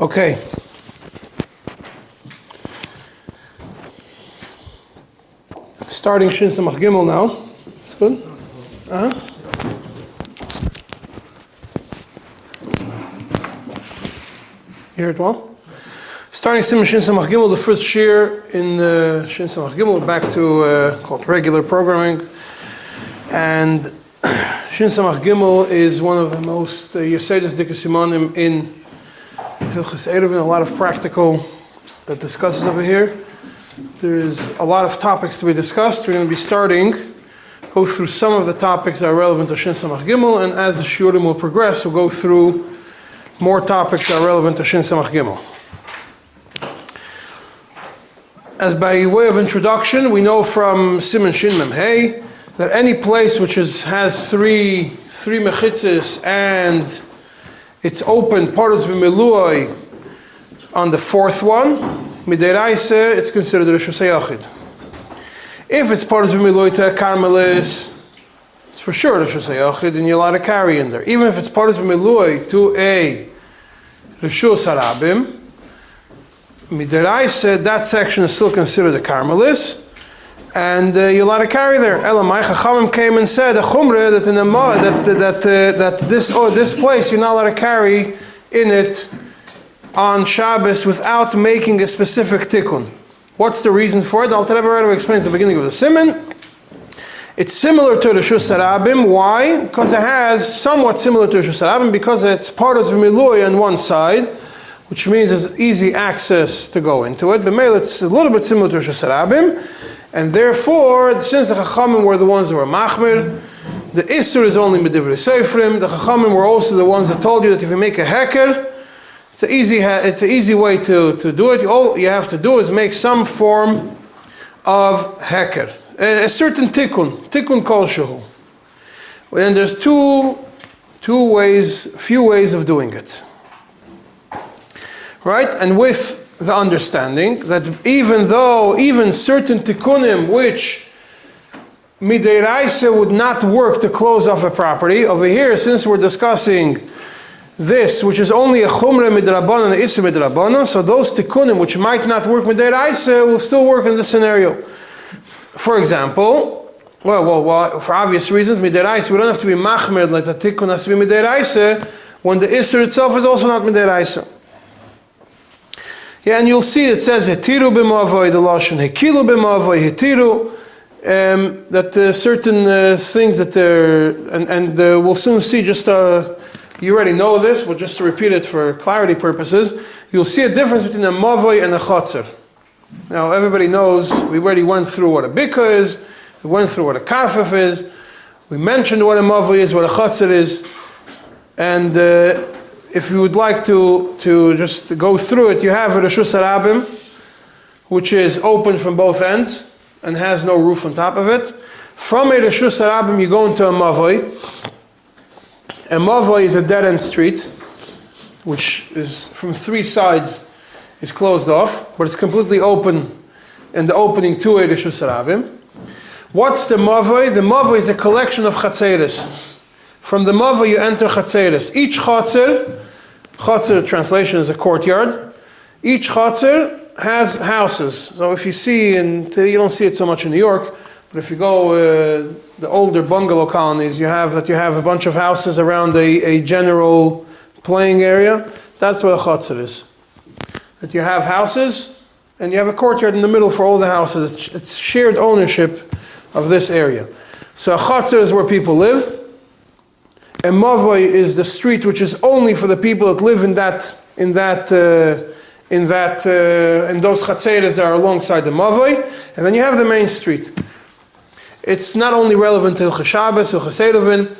Okay. Starting Shin Samach Gimel now. It's good? Uh-huh. You hear it well? Starting Sim Shin Samach Gimel, the first year in uh, Shin Samach Gimel, back to uh, called regular programming. And Shin Samach Gimel is one of the most uh, Yesedis Dikasimonim in Hilchas Eruvin, a lot of practical uh, that discusses over here. There's a lot of topics to be discussed. We're going to be starting, go through some of the topics that are relevant to Shin Samach Gimel, and as the Shurim will progress, we'll go through more topics that are relevant to Shin Samach Gimel. As by way of introduction, we know from Simon Shin Mem Hey that any place which is, has three three mechitzas and it's open pardos b'miluoi on the fourth one, midiraisa, it's considered a Rosh. If it's pardos b'miluoi to a Carmelis, it's for sure Rosh Yachid, and you're allowed to carry in there. Even if it's pardos b'miluoi to a Rishus Harabim, that section is still considered a Carmelis and uh, you're allowed to carry there. Elamai Chachamim came and said a that in the that that uh, that this oh, this place you're not allowed to carry in it on Shabbos without making a specific tikkun. What's the reason for it? I'll Al Rebbe Rebbe explains the beginning of the simon. It's similar to the Shus Harabim. Why? Because it has somewhat similar to the Shus Harabim because it's part of Miloy on one side, which means there's easy access to go into it. But it's a little bit similar to the Harabim. And therefore, since the Chachamim were the ones that were Machmir, the Isser is only Medivri Seifrim. The Chachamim were also the ones that told you that if you make a heker, it's an easy, it's an easy way to, to do it. All you have to do is make some form of heker. A, a certain tikkun, tikkun kol shehu. And there's two, two ways, few ways of doing it. Right? And with the understanding that even though even certain tikkunim which midiraisa would not work to close off a property over here since we're discussing this which is only a chumra midrabanan and isra midrabanan so those tikkunim which might not work midiraisa will still work in this scenario. For example well, well, well for obvious reasons midiraisa we don't have to be machmer like the tikkun has to be midiraisa when the isra itself is also not midiraisa yeah, and you'll see it says hetiru b'mavoy, the lashon hekilu b'mavoy, hetiru. Um, that uh, certain uh, things that they're, and, and uh, we'll soon see. Just uh, you already know this, but just to repeat it for clarity purposes, you'll see a difference between a mavoy and a chotzer. Now everybody knows we already went through what a bika is, we went through what a kafif is, we mentioned what a mavoy is, what a chotzer is, and uh, if you would like to, to just go through it, you have a Rishus Harabim, which is open from both ends and has no roof on top of it. From a Rishus Harabim, you go into a Mavoy. A Mavoy is a dead end street, which is from three sides is closed off, but it's completely open in the opening to a Rishus Harabim. What's the Mavoy? The Mavoy is a collection of Chatzeris. From the Mava you enter Chatzeris. Each Chatzer, Chatzer translation is a courtyard. Each Chatzer has houses. So if you see, and you don't see it so much in New York, but if you go uh, the older bungalow colonies, you have that you have a bunch of houses around a, a general playing area. That's what a Chatzer is. That you have houses and you have a courtyard in the middle for all the houses. It's shared ownership of this area. So a Chatzer is where people live. And Mavoy is the street which is only for the people that live in that in that uh, in that uh, in those chatzeres that are alongside the Mavoy, and then you have the main street. It's not only relevant to Hilchas Shabbos, Hilchas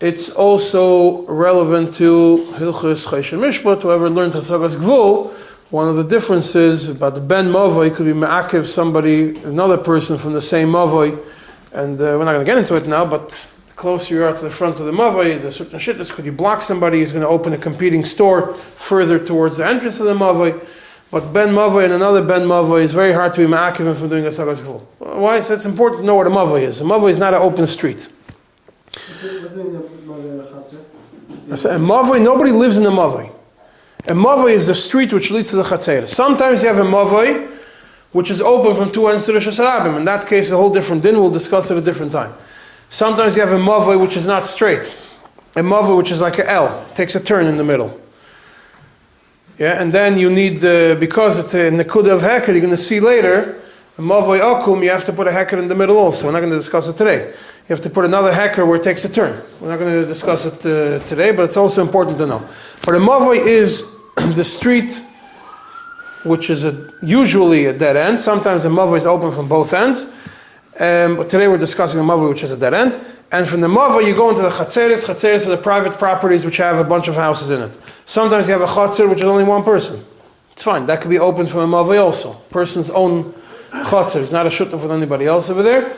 it's also relevant to Hilchas Choshen Mishpat. Whoever learned Hasagas Gvul, one of the differences about the Ben Mavoy could be Ma'akiv somebody, another person from the same Mavoy, and uh, we're not going to get into it now, but closer you are to the front of the mavai, there's certain shittas. Could you block somebody who's going to open a competing store further towards the entrance of the mavai? But ben mavai and another ben mavai is very hard to be ma'akiv from doing a sagas gvul. Why? So it's important to know what a mavai is. A mavai is not an open street. A mavai, nobody lives in a mavai. A mavoi is the street which leads to the chatzeres. Sometimes you have a mavoi which is open from two ends to the Shasarabim. In that case, a whole different din. We'll discuss it at a different time. Sometimes you have a mavoi which is not straight. A mavoi which is like a L, takes a turn in the middle. Yeah, and then you need, the, because it's a Nakuda of Heker, you're going to see later, a Mavoi Akum, you have to put a Heker in the middle also. We're not going to discuss it today. You have to put another Heker where it takes a turn. We're not going to discuss it uh, today, but it's also important to know. But a Mavoi is the street which is a, usually a dead end. Sometimes a Mavoi is open from both ends. Um, but today we're discussing a Mavoi which is a dead end. And from the Mavoi you go into the Chatzeres. Chatzeres are the private properties which have a bunch of houses in it. Sometimes you have a Chatzer which is only one person. It's fine. That could be open from a Mavoi also. Person's own Chatzer. It's not a shutuf with anybody else over there.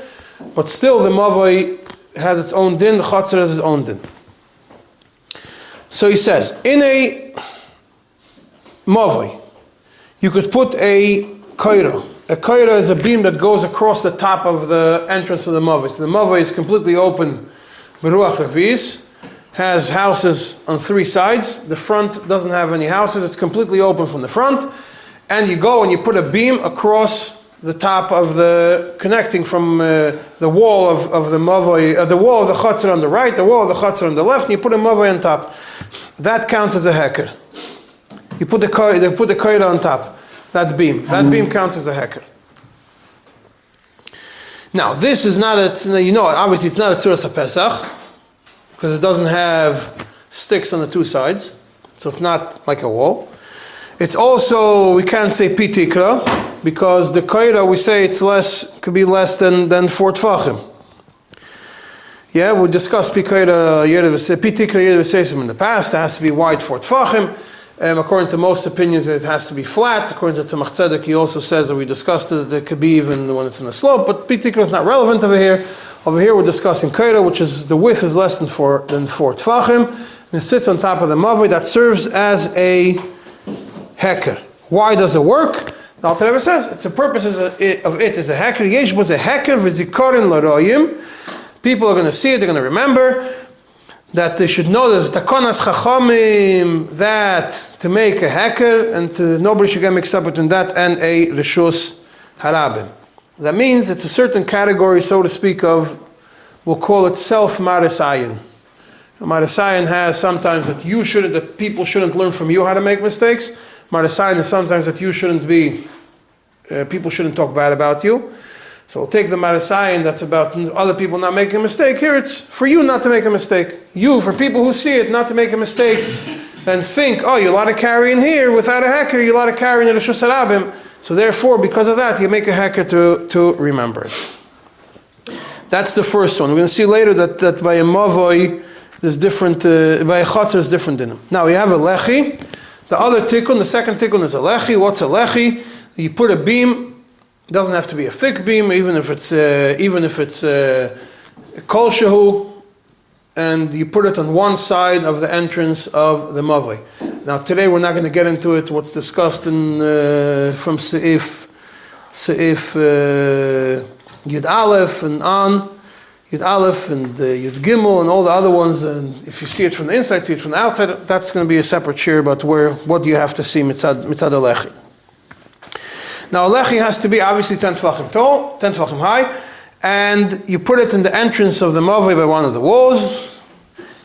But still the Mavoi has its own din. The Chatzer has its own din. So he says, in a Mavoi, you could put a Kaira. A Kaira is a beam that goes across the top of the entrance of the Mavoi. So the Mavoi is completely open. Beruach Revis has houses on three sides. The front doesn't have any houses. It's completely open from the front. And you go and you put a beam across the top of the connecting from uh, the wall of, of the mavoi, uh, the wall of the chutzner on the right, the wall of the chutzner on the left, and you put a mavoi on top. That counts as a hecker. You put the they put the koira on top. That beam. That beam counts as a hecker. Now, this is not a, you know, obviously it's not a tzuras pesach because it doesn't have sticks on the two sides, so it's not like a wall. It's also we can't say pitikra because the koira we say it's less could be less than than four tfachim. Yeah, we discussed pitikra yerev in the past. It has to be wide four tfachim. Um, according to most opinions, it has to be flat. According to Tzemach Tzedek, he also says that we discussed it, that it could be even when it's in a slope, but Pitikra is not relevant over here. Over here, we're discussing Kaira, which is the width is less than four, than four Tfachim, and it sits on top of the Mavoi that serves as a Heker. Why does it work? The Alter Rebbe says its the purpose of it is a Heker. Yesh was a Heker v'zikorin l'royim. People are going to see it, they're going to remember that they should know there's takonas chachamim that to make a hacker and to, nobody should get mixed up between that and a rishus harabim. That means it's a certain category, so to speak, of we'll call it self marisayan. Marisayan has sometimes that you shouldn't, that people shouldn't learn from you how to make mistakes. Marisayan is sometimes that you shouldn't be, uh, people shouldn't talk bad about you. So we'll take the Marasayan that's about other people not making a mistake. Here it's for you not to make a mistake. You, for people who see it, not to make a mistake and think, oh, you're allowed to carry in here without a hacker, you're allowed to carry in the Shusarabim. So therefore, because of that, you make a hacker to, to remember it. That's the first one. We're going to see later that, that by a Mavoi, there's different, uh, by a Chatzar is different in them. Now we have a Lechi. The other tikkun, the second tikkun is a Lechi. What's a Lechi? You put a beam it doesn't have to be a thick beam, even if it's uh, even if it's uh, kol shehu, and you put it on one side of the entrance of the mavoi. Now today we're not going to get into it. What's discussed in uh, from Seif Seif uh, Yud Aleph and on. Yud Aleph and uh, Yud Gimel and all the other ones, and if you see it from the inside, see it from the outside, that's going to be a separate share about where, what do you have to see mitzad, mitzad alechi. Now a lechi has to be obviously 10 tefachim tall, 10 tefachim high, and you put it in the entrance of the mavoi by one of the walls.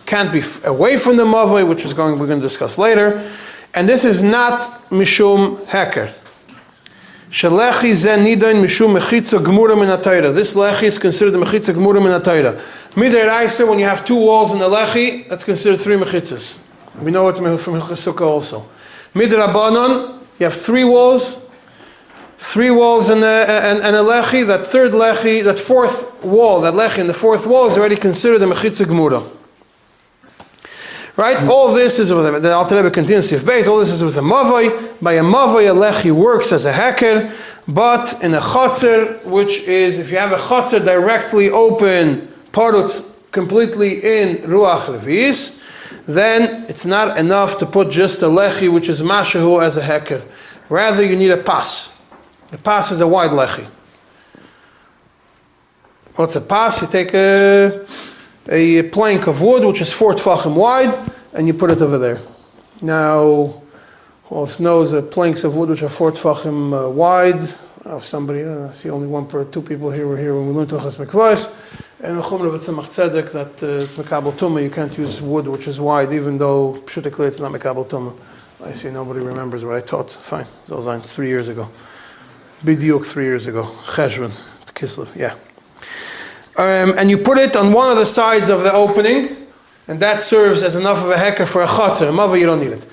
Can't be away from the mavoi, which is going we're going to discuss later. And this is not mishum heker. Shalechi zen nidain mishum mechitza gemura min This lechi is considered the mechitza gemura min atayra. Midiraisa, when you have two walls in the lechi, that's considered three mechitzas. We know it from Hilchasukkah also. Midrabanon, you have three walls, three walls and a, and, and a lechi, that third lechi, that fourth wall, that lechi in the fourth wall is already considered a mechitza gemura. Right? All this is with the Alter Rebbe continues if base. All this is with a mavoi. By a mavoi, a lechi works as a hacker, but in a chotzer, which is if you have a chotzer directly open, parutz completely in ruach levis, then it's not enough to put just a lechi, which is mashahu, as a hacker. Rather, you need a pas. The pas is a wide lechi. What's a pas? You take a, a plank of wood, which is four tfachim wide, and you put it over there. Now, Who else knows uh, planks of wood which are four tfachim uh, wide? Of somebody, uh, I see only one per two people here were here when we learned Hilchas Mikvahs. And Chumra of Tzemach Tzedek that uh, it's Mekabel Tumah, you can't use wood which is wide, even though Pshutikli it's not Mekabel Tumah. I see nobody remembers what I taught. Fine, are three years ago. Bidyuk three years ago. Cheshvan, Kislev, yeah. Um, and you put it on one of the sides of the opening, and that serves as enough of a hecker for a chatzar. A mava, you don't need it.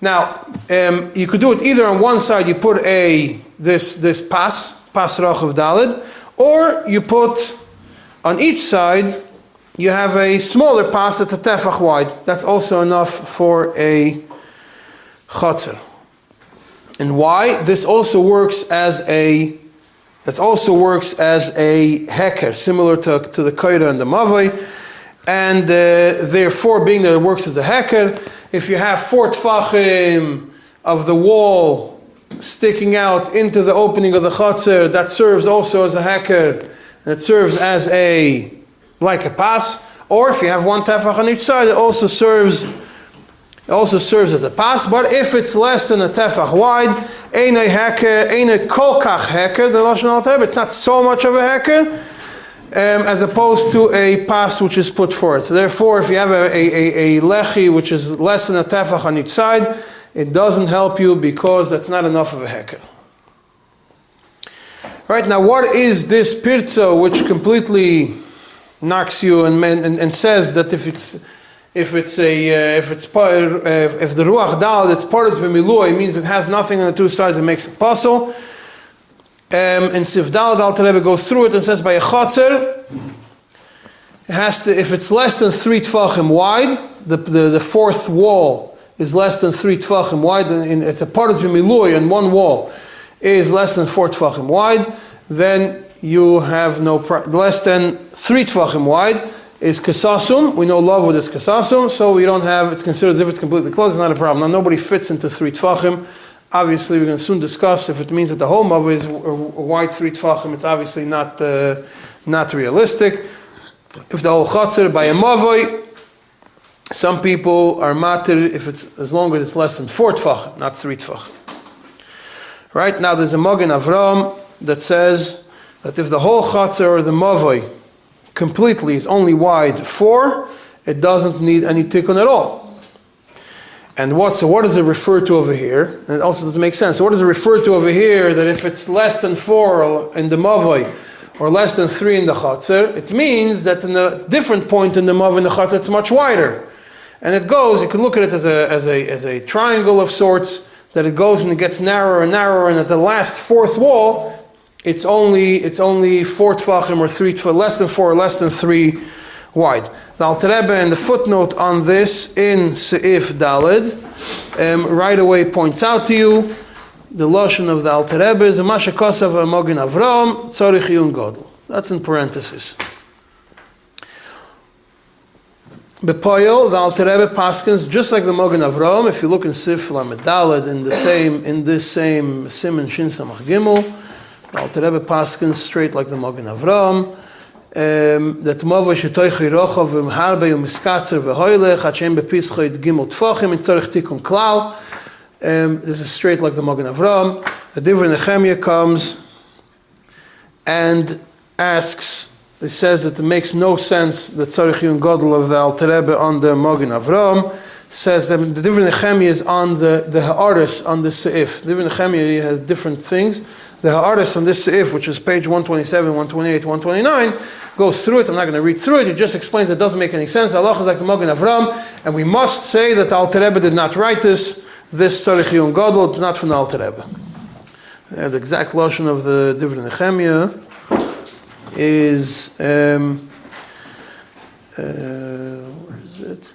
Now, um, you could do it either on one side, you put a this this pas, pas rach of dalid, or you put on each side, you have a smaller pass that's a tefach wide. That's also enough for a chatzar. And why? This also works as a this also works as a heker, similar to, to the kaira and the mavai. And uh, therefore, being that it works as a heker, if you have four tfachim of the wall sticking out into the opening of the chatzar, that serves also as a heker and it serves as a like a pass. Or if you have one tefach on each side, it also serves it also serves as a pass. But if it's less than a tefach wide, ein a heker, ein a kolkach heker, the lashon al it's not so much of a heker. Um, as opposed to a pass which is put forward. So therefore, if you have a, a, a, a lechi which is less than a tefach on each side, it doesn't help you because that's not enough of a heker. Right now, what is this pirza which completely knocks you and, and, and says that if it's if it's a uh, if it's uh, if the ruach dal that's part of b'milui it means it has nothing on the two sides it makes a puzzle. Um, and Sif Dal Rebbe goes through it and says by a chotzer it has to if it's less than three tfachim wide the, the, the fourth wall is less than three tfachim wide and it's a part of b'milui and one wall is less than four tfachim wide, then you have no pro- less than three tfachim wide is kasasum. We know love with is kasasum, so we don't have. It's considered as if it's completely closed. It's not a problem. Now nobody fits into three tfachim. Obviously, we're going to soon discuss if it means that the whole mother is a wide three tfachim. It's obviously not uh, not realistic. If the whole chatzir by a mavoi, some people are matir if it's as long as it's less than four tfachim, not three tfachim. Right now, there's a Magen Avram that says that if the whole chatzar or the mavoi completely is only wide four, it doesn't need any tikkun at all. And what, so what does it refer to over here? And it also doesn't make sense. So what does it refer to over here that if it's less than four in the mavoi or less than three in the chatzar, it means that in a different point in the mavoi in the chatzar it's much wider. And it goes, you can look at it as a, as a, as a triangle of sorts that it goes and it gets narrower and narrower, and at the last fourth wall, it's only it's only four tfachim or three tfachim, less than four, less than three wide. The Alter Rebbe and the footnote on this in Seif Dalid um, right away points out to you the lashon of the Alter Rebbe is a mashakosav Mogen Avram tzorich yun godel. That's in parentheses. Bepoil, the Alter Rebbe Paskins, just like the Mogen Avram, if you look in Sif Lamedalad in the same in this same Simon Shin Samach Gimel, the Alter Rebbe Paskins straight like the Mogen Avram, um, that Mova Shetoichi Rochov V'mharbe U'miskatzer V'hoylech Hachem Bepischoit Gimel Tfochim in Tzorich Tikkun Klal. Um, this is straight like the Mogen Avram. The Divrei Nehemiah comes and asks it says that it makes no sense that Tzarech Yun Godel of the Alter Rebbe on the Mogen Avram says that the Divrei Nehemiah is on the, the Ha'aris on the Seif. The Divrei Nehemiah has different things. The Ha'aris on this Seif, which is page 127, 128, 129, goes through it. I'm not going to read through it. It just explains it doesn't make any sense. Allah is like the Mogen Avram, and we must say that the Alter Rebbe did not write this. This Tzarech Yun Godel is not from the Alter Rebbe. Yeah, the exact lotion of the Divrei Nehemiah is um, uh, where is it?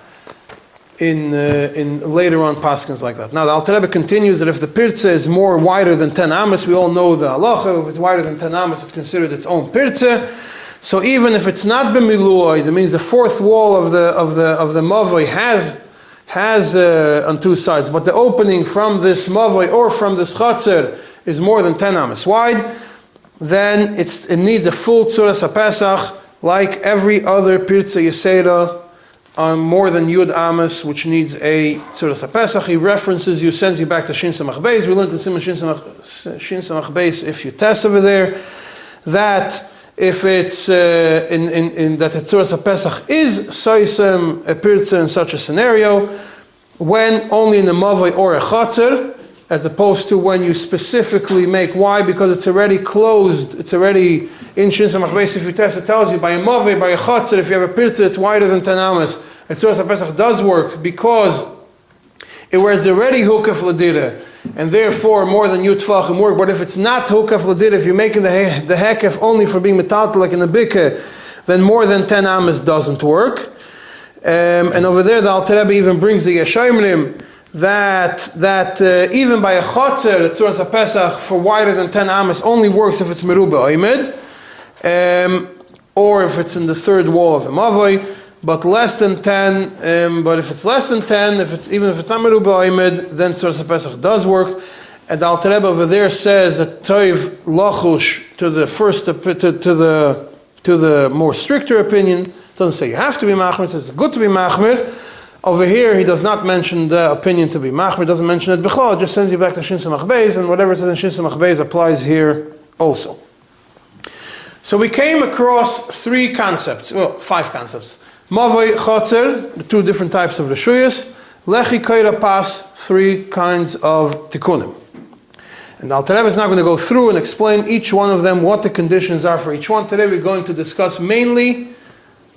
in, uh, in later on paskins like that. Now the Alter continues that if the pirza is more wider than 10 amas, we all know the halacha, if it's wider than 10 amas, it's considered its own pirza. So even if it's not b'miluoy, that means the fourth wall of the of the of the mavoi has has uh, on two sides, but the opening from this mavoi or from this chatzir is more than ten amas wide, then it's it needs a full tzuras pesach like every other pirza yeseda on more than Yud Amos, which needs a Tzuras HaPesach. He references you, sends you back to Shin Samach Beis. We learned in Simon Shin Samach Beis, if you test over there, that if it's uh, in, in, in that Tzuras HaPesach is Soisem a Pirza in such a scenario, when only in a Mavai or a Chatzar, as opposed to when you specifically make why because it's already closed it's already in Shin Samach Beis if it tells you by a Mave, by a Chatzar if you have a Pirza it's wider than 10 amas and Tzuras HaPesach does work because it was already Hukaf Ladira. And therefore more than Yud Tvachim work. But if it's not Hukaf Ladira if you're making the, he- the Hekef only for being metal like in the Bikke then more than 10 amas doesn't work. Um, and over there, the Alter Rebbe even brings the Yeshayimrim that that uh, even by a chotzer, the Tzuras HaPesach for wider than 10 amas only works if it's Merubah Oimid, um, or if it's in the third wall of a Mavoi, but less than 10, um, but if it's less than 10, if it's even if it's not Merubah Oimid, then Tzuras HaPesach does work. And Alter Rebbe over there says that Toiv Lachush to the first, to, to the, to the more stricter opinion, doesn't say you have to be machmir, it says it's good to be machmir. Over here, he does not mention the opinion to be machmir, doesn't mention it b'chol, just sends you back to Shin Beis, and whatever it says in Shin Beis applies here also. So we came across three concepts, well, five concepts. Mavoi Chotzer, the two different types of Rishuyas, Lechi Koira Pas, three kinds of Tikkunim. And Alter Rebbe is now going to go through and explain each one of them, what the conditions are for each one. Today we're going to discuss mainly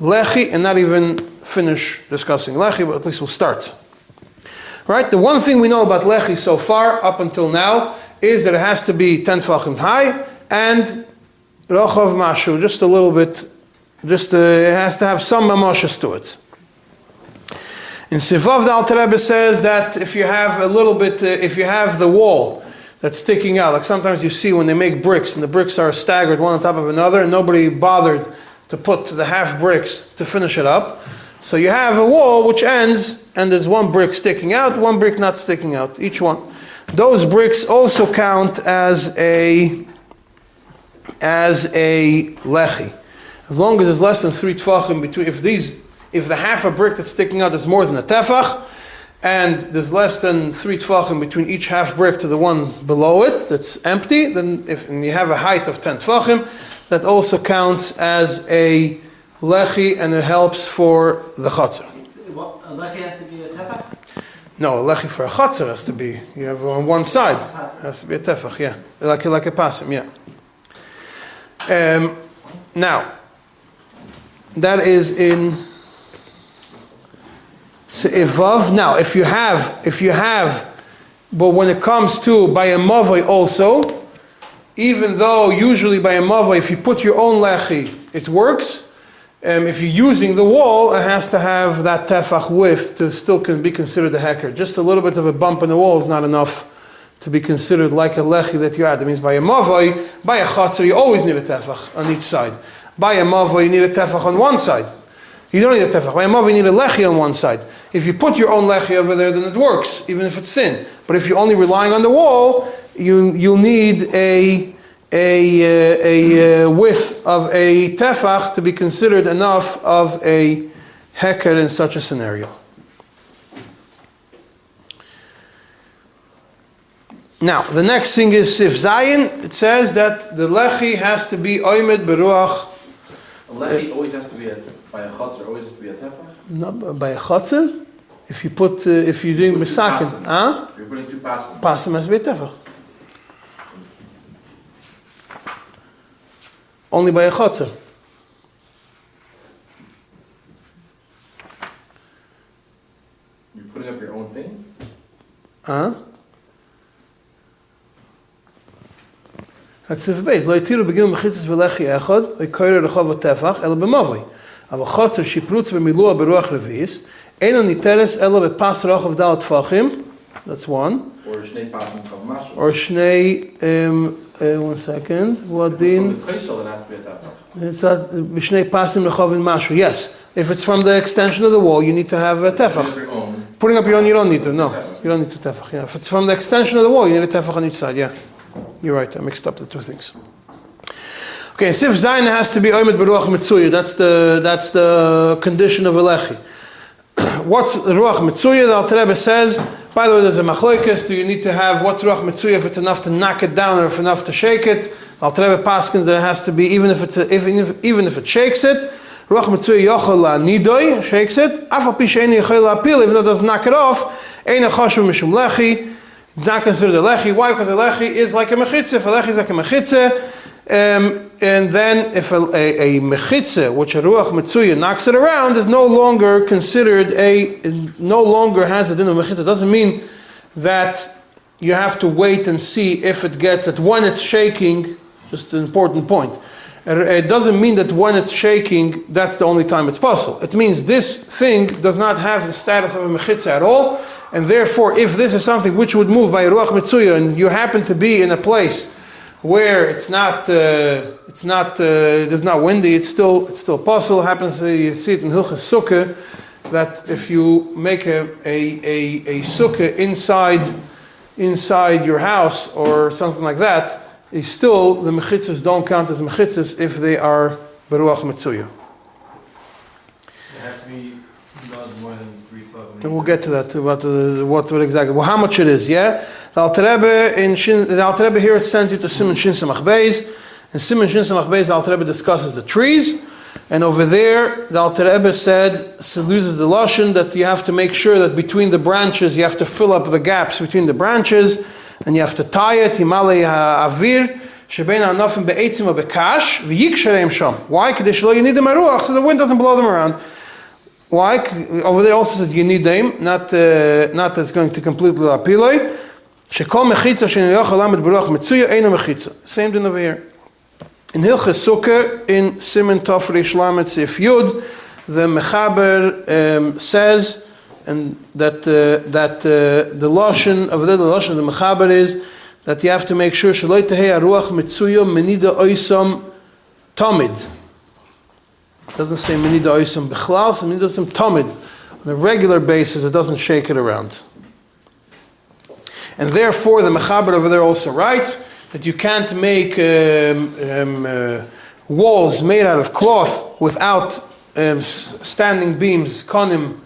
Lechi and not even finish discussing Lechi, but at least we'll start. Right? The one thing we know about Lechi so far, up until now, is that it has to be 10 Tvachim high and Rochav Mashu, just a little bit, just uh, it has to have some mamashas to it. In Sivav, the Alter Rebbe says that if you have a little bit, uh, if you have the wall that's sticking out, like sometimes you see when they make bricks and the bricks are staggered one on top of another and nobody bothered to put the half bricks to finish it up. So you have a wall which ends and there's one brick sticking out, one brick not sticking out, each one. Those bricks also count as a as a lechi. As long as there's less than three tefachim between, if these, if the half a brick that's sticking out is more than a tefach, and there's less than three tefachim between each half brick to the one below it that's empty, then if and you have a height of 10 tefachim, that also counts as a lechi and it helps for the chatzar. What, a lechi has to be a tefach? No, a lechi for a chatzar has to be, you have on one side, has to be a tefach, yeah, like, like a pasim, yeah. Um, now, that is in Se'ivav. Now, if you have, if you have, but when it comes to by a mavoi also, even though usually by a mavoi, if you put your own lechi, it works. Um, if you're using the wall, it has to have that tefach width to still can be considered a hacker. Just a little bit of a bump in the wall is not enough to be considered like a lechi that you add. That means by a mavoi, by a chatzar, you always need a tefach on each side. By a mavoi, you need a tefach on one side. You don't need a tefach. By a mavoi, you need a lechi on one side. If you put your own lechi over there, then it works, even if it's thin. But if you're only relying on the wall, you you'll need a a, uh, a uh, width of a tefach to be considered enough of a heker in such a scenario. Now, the next thing is Sif Zayin. It says that the lechi has to be oimed beruach, A lechi always has to be a, by a chutzer, always has to be a tefach. not by a chotzer. If you put, uh, if you're doing misakin, pasim. huh? You're putting two passes. Pasim has to be a tefach. Only by a chotzer. You're putting up your own thing? Huh? הצף בייס, לא יתירו בגיל מחיצס ולחי אחד, ויקוירו רחוב הטפח, אלא במובוי. אבל חוצר שיפרוץ במילוע ברוח רביעיס, אינו ניתרס אלא בפס רוחב דל טפחים, that's one, Or shnei pasim chav mashu. or שני, um, uh, one second, what From דין, the kaisel, it has to be a tefach. It's that Vishnei Pasim Lechovin Mashu. Yes. If it's from the extension of the wall, you need to have a tefach. Putting up your own, you don't need to. No, you don't need to tefach. Yeah. If it's from the extension of the wall, you need a tefach on each side. Yeah. You're right. I mixed up the two things. Okay, Sif Zayin has to be Oimet Beruach Mitzuya. That's the, that's the condition of a lechi. what's Ruach Mitzuya? The Alter says, by the way, there's a machlokes. Do you need to have what's Ruach Mitzuya if it's enough to knock it down or if enough to shake it? Alter Rebbe paskins that it has to be even if it's a, even if even if it shakes it. Ruach Mitzuya Yochel Nidoy shakes it. Afal Pi Sheini Yochel Apil even though it doesn't knock it off. Ein Chashu Mishum Lechi. It's not considered a lechi. Why? Because a lechi is like a mechitza. If a lechi is like a mechitza, um, and then if a, a, a mechitza, which a ruach mitzuya knocks it around, is no longer considered a, no longer has a din of mechitza. It doesn't mean that you have to wait and see if it gets it when it's shaking. Just an important point. It it doesn't mean that when it's shaking, that's the only time it's possible. It means this thing does not have the status of a mechitza at all, and therefore, if this is something which would move by ruach mitzuya, and you happen to be in a place where it's not, uh, it's not, uh, it's not windy, it's still, it's still possible. Happens uh, you see it in Hilchas Sukkah that if you make a a, a, a sukkah inside inside your house or something like that, is still the mechitzas don't count as mechitzas if they are beruach mitzuya. It has to be not more than three twelve. And we'll get to that, what, uh, what, what exactly, well, how much it is, yeah? The Alter Rebbe, in Shin, the here sends you to Simon Shin Samach Beis. And Simon Shin Samach Beis, the Alter Rebbe discusses the trees. And over there, the Alter Rebbe said, so loses the Lashon, that you have to make sure that between the branches, you have to fill up the gaps between the branches, and you have to tie it, Himalei Avir, Shebein Anofim Be'etzim Be'kash, V'yik Shom. Why? So the wind doesn't blow them around. Why? Over there also says you need them, not uh, not that's going to completely apiloi. שכל מחיצה שנלך עולם את ברוח מצויה אינו מחיצה. Same thing over here. In Hilchas Sukkah, in Simon Tov Reish Lamed Sif Yud, the Mechaber um, says, and that uh, that uh, the lashon of the lashon of the Mechaber is that you have to make sure shaloi tehei aruach mitzuya menida oisam tamid. It doesn't say menida oisam bichlal, so menida oisam tamid. On a regular basis, it doesn't shake it around. And therefore, the Mechaber over there also writes that you can't make um, um, uh, walls made out of cloth without um, standing beams, konim,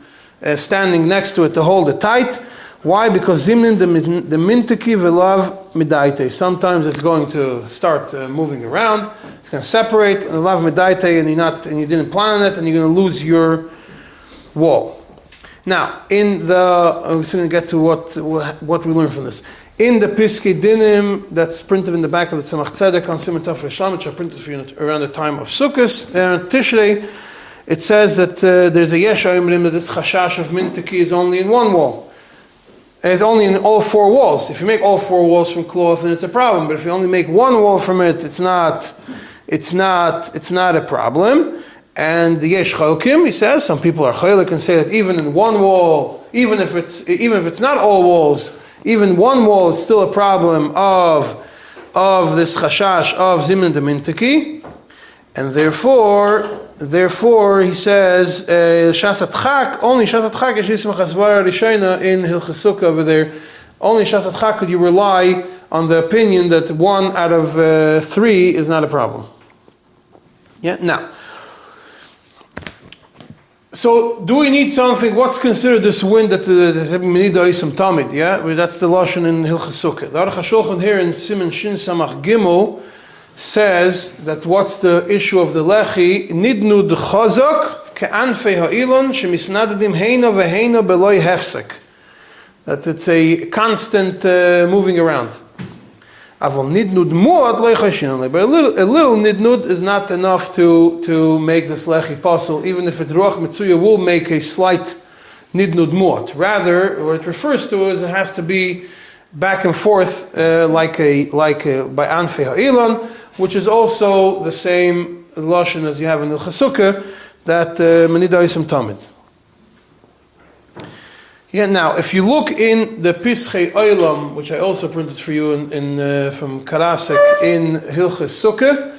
uh, standing next to it to hold it tight. Why? Because zimnin the min- the mintiki velav midaite. Sometimes it's going to start uh, moving around. It's going to separate and lav midaite, and you not and you didn't plan on it, and you're going to lose your wall. Now, in the, uh, we're going to get to what, what we learn from this. In the Piskei Dinim that's printed in the back of the Tzemach Tzedek on Simon Tov Rishlam, which are printed for you around the time of Sukkot, and Tishrei, it says that uh, there's a Yesh Ayimrim that this Chashash of Mintiki is only in one wall. It's only in all four walls. If you make all four walls from cloth, then it's a problem. But if you only make one wall from it, it's not, it's not, it's not a problem. And the Yesh Chalkim, he says, some people are chaylik and say that even in one wall, even if it's even if it's not all walls, even one wall is still a problem of of this chashash of zimun demintiki, and therefore, therefore he says chak only shasat chak is yismach asvara rishayna in over there. Only chak could you rely on the opinion that one out of uh, three is not a problem. Yeah. Now. So, do we need something? What's considered this wind that uh, there's a minida isam tamid? Yeah, that's the lashon in Hilchas Sukkah. The Aruch HaShulchan here in Simon Shin Samach Gimel says that what's the issue of the lechi? Nidnu d'chazak ke'anfei ha'ilon shemisnadadim heina veheina beloy hefsek. That it's a constant uh, moving around. Avol nidnud muad leichashin But a little, a little nidnud is not enough to, to make this lechi possible, even if it's ruach mitzuya will make a slight nidnud muad. Rather, what it refers to is it has to be back and forth uh, like a like a, by anfei ha'ilon, which is also the same lashon as you have in the chasukkah that menida isam tamid. Yeah, now, if you look in the Pischei Oilam, which I also printed for you in, in uh, from Karasek in Hilchas Sukkah,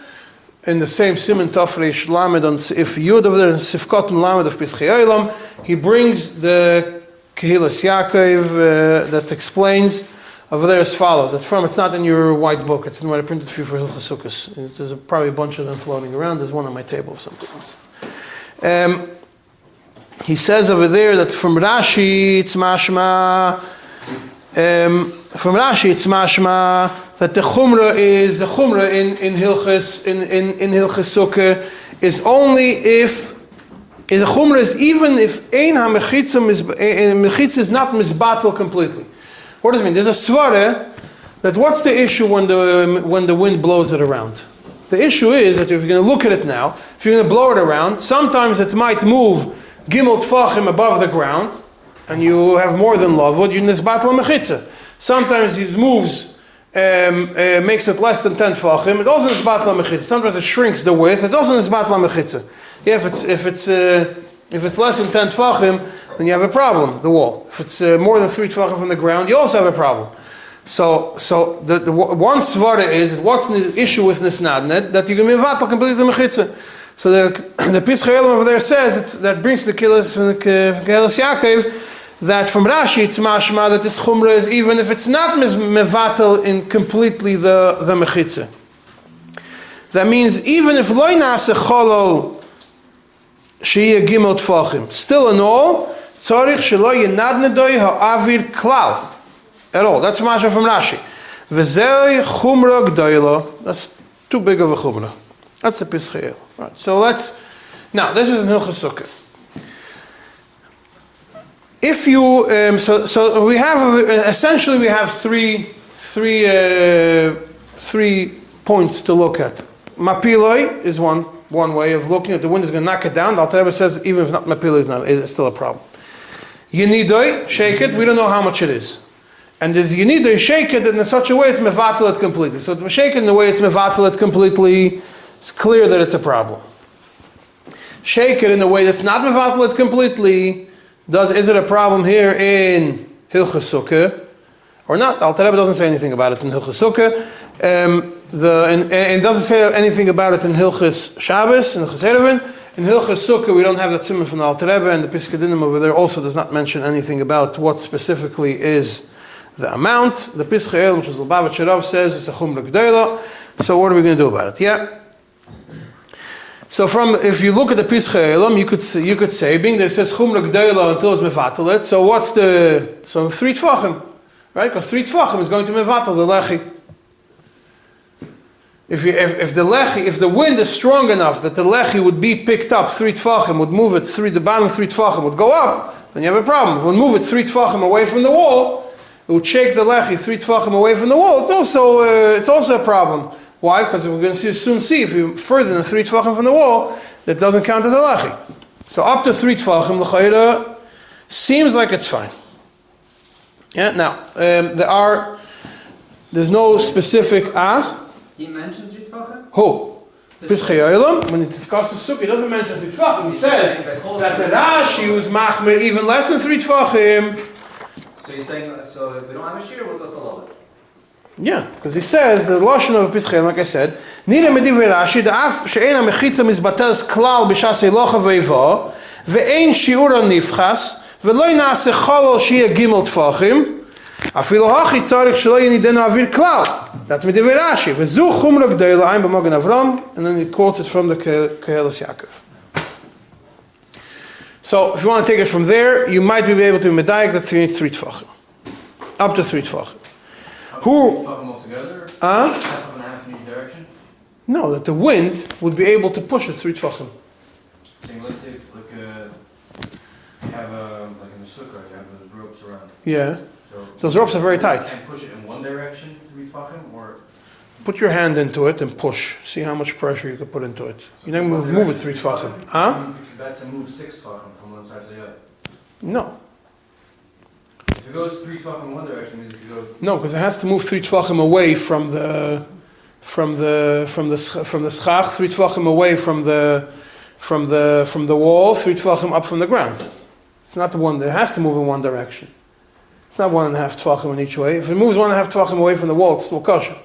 in the same Simon Tafresh Lamed on if Yud over there Sifkot Lamed of Pischei Olam, he brings the Kehilas Yaakov uh, that explains over there as follows. That from it's not in your white book. It's in what I printed for you for. There's a, probably a bunch of them floating around. There's one on my table or something. Um, he says over there that from Rashi it's mashma. Um, from Rashi it's mashma that the chumrah is the chumrah in in Hilchas in in in Hilchas Sukkah is only if is a chumrah is even if ein hamechitza mechitza is not misbatel completely. What does it mean? There's a svara that what's the issue when the when the wind blows it around? The issue is that if you're going to look at it now, if you're going to blow it around, sometimes it might move gimel tfachim above the ground, and you have more than lavud, you nisbat mechitza. Sometimes it moves, um, uh, makes it less than 10 tfachim, it also nisbat mechitza. Sometimes it shrinks the width, it also nisbat mechitza. Yeah, if it's, if it's, uh, if it's less than 10 tfachim, then you have a problem, the wall. If it's uh, more than 3 tfachim from the ground, you also have a problem. So, so the, the one svara is that what's the issue with nisnadnet that going to be vatal completely the mechitza. So the the Pischei Olam over there says it's, that brings the Kehilas from the Kehilas Yaakov that from Rashi it's mashma that this chumrah is even if it's not mevatel in completely the the mechitza. That means even if loy nase cholol sheyeh gimel tfachim, still in all tzarich shelo yenadnedoi ha'avir klal at all. That's mashma from Rashi. V'zei chumrah gdoilo. That's too big of a chumrah. That's the Pischei Right. So let's now. This is in Hilchas. If you um, so so we have essentially we have three three uh, three points to look at. Mapiloi is one one way of looking at the wind is going to knock it down. The Alter says even if not mapiloi is not is still a problem. Yinidoi, shake it. We don't know how much it is. And there's Yinidoi, shake it in such a way it's mevatel it completely. So shake it in the way it's mevatel it completely it's clear that it's a problem. Shake it in a way that's not mevatel completely. Does is it a problem here in Hilchas Sukkah or not? Alter Rebbe doesn't say anything about it in Sukkah. Um, the and, and doesn't say anything about it in Hilchas Shabbos and Hilchas Erevin. In Hilchas Sukkah, we don't have that simmer from the Alter Rebbe, and the Piskei Dinim over there also does not mention anything about what specifically is the amount. The Pischei which is Lubavitch Rav, says it's a Chumra Gdeila. So what are we going to do about it? Yeah. So from if you look at the Pischei Elam, you could you could say being it says Chumra Gdeila until it's mevatelet. So what's the so three tfachim, right? Because three tfachim is going to mevatel the lechi. If, you, if, if the lechi, if the wind is strong enough that the lechi would be picked up three tfachim, would move it three, the bottom three tfachim would go up, then you have a problem. If it would move it three tfachim away from the wall, it would shake the lechi three tfachim away from the wall. It's also uh, it's also a problem. Why? Because we're going to see, soon see if you're further than three tefachim from the wall, that doesn't count as a lechi. So up to three tefachim, l'chayra seems like it's fine. Yeah. Now um, there are there's no specific ah. He mentions Ritvacha? Who? Piskei when he discusses Sukkot, he doesn't mention three tefachim. He says that the Rashi was machmir even less than three tefachim. So he's saying, so if we don't have a shir, we'll go to Lolot. Yeah, because he says the lashon of Piskei, like I said, Nira medivrei Rashi, da'af she'ena mechitza mizbatelz klal b'shas elocha ve'ivo, ve'en shi'ura nifchas, ve'loi na'aseh cholol shia gimel tefachim, אפילו הכי צריך שלא ינידנו אוויר כלל. That's מדברי רש"י. וזו חומרה גדולה עין במוגן אברום, and then he quotes it from the Kehelas Yaakov. So if you want to take it from there, you might be able to medayik that three three tfachim. Up to three tfachim. Who- Fuck them all together? Huh? Half and half in each direction? No, that the wind would be able to push it three tfachim. Saying, let's say if like uh, you have a, like in the sukkah, you have those ropes around. Yeah. So Those ropes are very tight. And push it in one direction, three or Put your hand into it and push. See how much pressure you can put into it. You then move, move it three tfachim. Huh? Means if you bet to move six tefachim from one side to the other. No. If it goes three tefachim in one direction, means if you go No, because it has to move three tfachim away from the from the from the from the schach, three tfachim away from the from the from the wall, three tfachim up from the ground. It's not the one that has to move in one direction. It's not one and a half tfachim in each way. If it moves one and a half tfachim away from the wall, it's still kosher.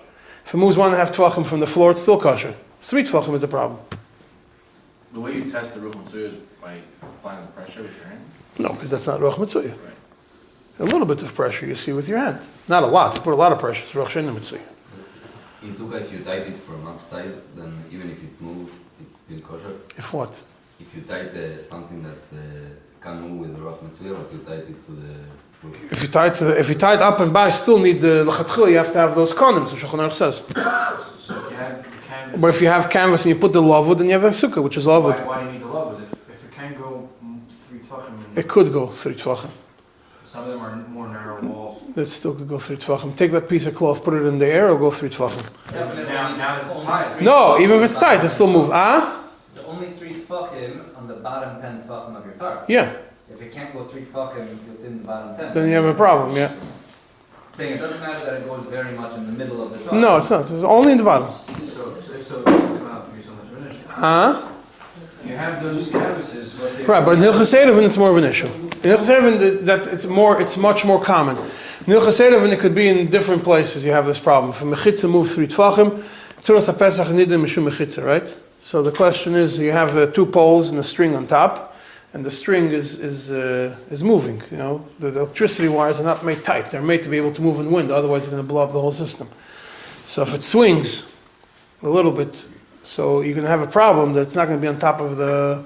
If it moves one and a half tfachim from the floor, it's still kosher. Three tefachim is a problem. The way you test the Ruach Mitzuyah is by applying the pressure with your hand? No, because that's not Ruach Mitzuyah. Right. A little bit of pressure you see with your hand. Not a lot. You put a lot of pressure. It's Ruach Shein Mitzuyah. In Sukkah, if you tied it from upside, then even if it moved, it's still kosher. If what? If you tied the, something that uh, can move with the rough material, but you tied it to the. If you tie it, to the, if you tie it up and by, still need the lechatchil. You have to have those condoms. The Shulchan Aruch says. So if you have the canvas. But if you have canvas and you put the lavud, then you have a sukkah, which is Why, lavud. why do you need the love? If, if it can go three tvachim, and It could go three tefachim. some of them are more narrow walls. It still could go three tefachim. Take that piece of cloth, put it in the air, or go three tefachim. Now, now that it's tied. No, even if it's tight, it still move. Ah, It's only three tefachim on the bottom ten tefachim of your tarp. yeah. Can't go three tefachim within the bottom ten. Then you have a problem. Yeah. Saying it doesn't matter that it goes very much in the middle of the tarp. No, it's not. It's only in the bottom. So, so so, it doesn't come out to be so much of an issue. Huh? You have those canvases. Right, but in Hilchas Erevin it's more of an issue. In Hilchas Erevin that it's more, it's much more common. In Hilchas Erevin it could be in different places you have this problem. If a mechitza moves three tfachim, tzuras ha-pesach nidin mishum mechitza, right? So the question is, you have uh, two poles and a string on top, and the string is is uh, is moving. You know, the, the electricity wires are not made tight; they're made to be able to move in wind. Otherwise, they're going to blow up the whole system. So if it swings a little bit, so you're going to have a problem that it's not going to be on top of the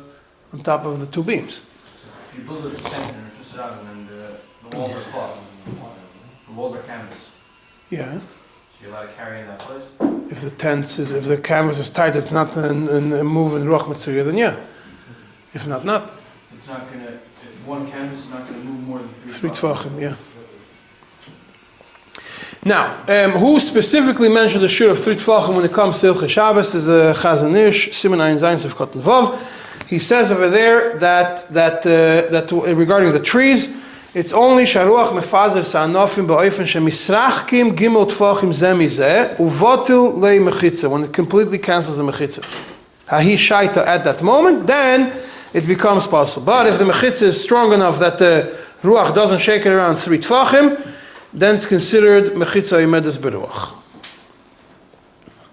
on top of the two beams. So if you build a tent and it's just out and the, the walls are cloth, the walls are canvas, Yeah. you're allowed to carry in that place? If the tent is, if the canvas is tight, it's not in, in, in moving ruach mitzuyah, then yeah. If not, not. It's not gonna, if one canvas is not gonna move more than Three three. tefachim, yeah. Now, um, who specifically mentioned the shir of three tefachim when it comes to Hilchah Shabbos is a Chazon Ish, Simon Ein Zayin Sef Kotten Vav. He says over there that that uh, that regarding the trees, it's only sharuach mefazer sa'anofim ba'oifen shemisrachkim gimel tefachim ze mizeh uvotil lei mechitza when it completely cancels the mechitza. Hahi shaita at that moment, then it becomes possible. But if the mechitza is strong enough that the ruach doesn't shake it around three tefachim, then it's considered mechitza imedes beruach.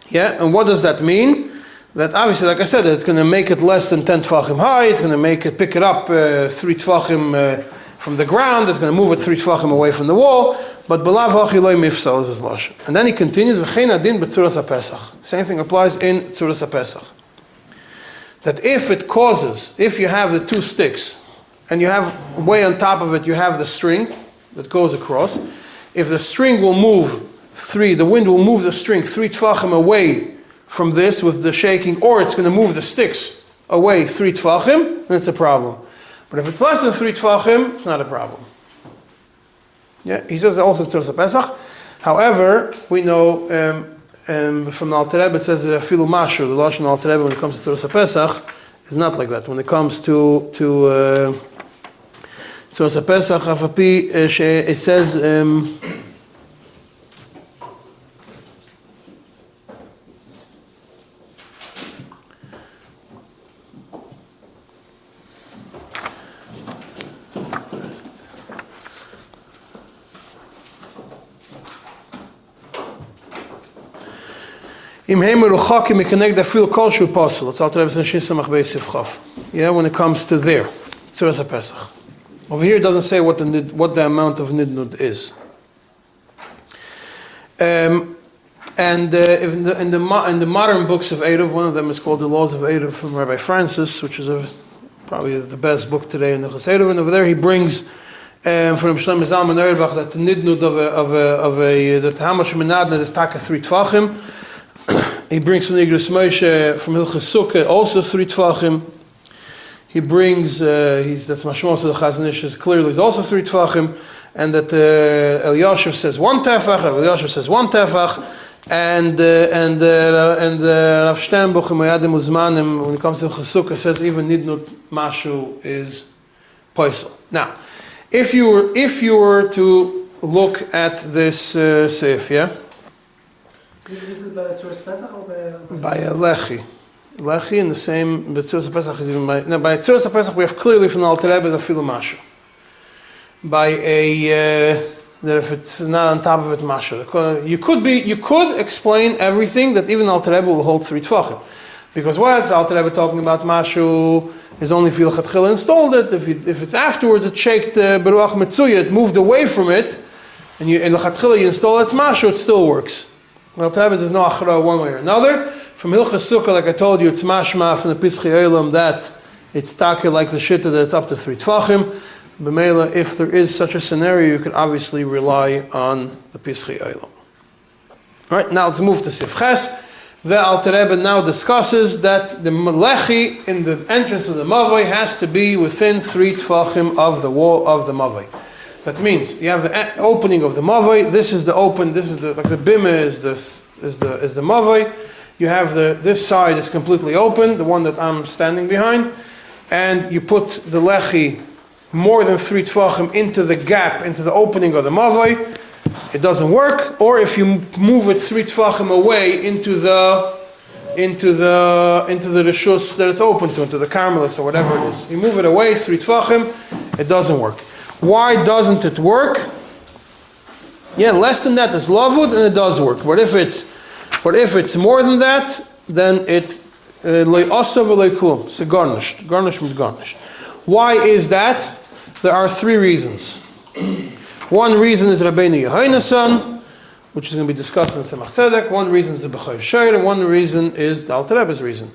Yeah, and what does that mean? That obviously, like I said, it's going to make it less than 10 tefachim high, it's going to make it pick it up uh, 3 tefachim uh, from the ground, it's going to move it 3 tefachim away from the wall, but belav loy mifsal is his lashon. And then he continues, v'chein adin b'tzuras ha-pesach. Same thing applies in tzuras ha-pesach. That if it causes, if you have the two sticks, and you have way on top of it, you have the string that goes across, if the string will move three, the wind will move the string three tefachim away from this with the shaking, or it's going to move the sticks away three tefachim, then it's a problem. But if it's less than three tefachim, it's not a problem. Yeah, he says also Tzuras Pesach. However, we know um, um, from the Alter Rebbe it says that Afilu Mashu, the Lashon Alter Rebbe when it comes to Tzuras Pesach, is not like that. When it comes to to uh, Tzuras Pesach, uh, it says. Um, Im Heimer Ruchakim Mekaneg Dafil Kol Shu Pasul. It's Alter Rebbe says Shin Samach Beis Chav. Yeah, when it comes to there, Tzuras HaPesach. Over here it doesn't say what the what the amount of nidnud is. Um, and uh, in, the, in, the, in the modern books of Erev, one of them is called The Laws of Erev from Rabbi Francis, which is a, probably the best book today in the Erev. And over there he brings um, from Shlomo Zalman Auerbach that the nidnud of a, of a, of a that how much menadnet is taka three tvachim. He brings from the Igros Moshe from Hilchas Sukkah also three tvachim. He brings uh, he's that's mashmos of the Chazon Ish is clearly is also three tvachim, and that uh, Eliashiv says one tefach, Eliashiv says one tefach, and uh, and uh, and uh, Rav Sternbuch in Moyadim Uzmanim when it comes to Hilchas Sukkah says even nidnut mashu is poisel. Now, if you were if you were to look at this uh, yeah. This is by by... by a lechi. Lechi in the same, but Pesach is even by, no, by Tzuras Pesach we have clearly from the Alter Rebbe the Filu Masha. By a, uh, that if it's not on top of it, Masha. You could be, you could explain everything that even Alter Rebbe will hold three Tvachim. Because what's Alter Rebbe talking about Mashu is only if Lechatchila installed it. If, if it's afterwards, it shaked uh, Beruach Metzuya, it moved away from it, and you in Lechatchila you install its Mashu, it still works. Alter Rebbe there's no Achra one way or another. From Hilchas Sukkah, like I told you, it's Mashma from the Pischei Olam that it's taka like the Shitta that it's up to three Tvachim. B'meila, if there is such a scenario, you can obviously rely on the Pischei Olam. All right, now let's move to Sifches. The Alter Rebbe now discusses that the Melechi in the entrance of the Mavoi has to be within three Tvachim of the wall of the Mavoi. That means you have the opening of the Mavoi, this is the open, this is the, like the Bima is the, is the, is the Mavoi. You have the, this side is completely open, the one that I'm standing behind, and you put the Lechi more than three Tvachim into the gap, into the opening of the Mavoi it doesn't work, or if you move it three tfachim away into the into the into the rishus that it's open to, into the carmelis or whatever it is. You move it away three tfachim, it doesn't work. Why doesn't it work? Yeah, less than that is lavud and it does work. But if it's but if it's more than that, then it uh, le'asav le'klum. It's garnished. Garnished means garnished. Why is that? There are three reasons. One reason is Rabbeinu Yehoinasan, which is going to be discussed in Tzemach Tzedek. One reason is the Bechor Shor, and one reason is the Alter Rebbe's reason.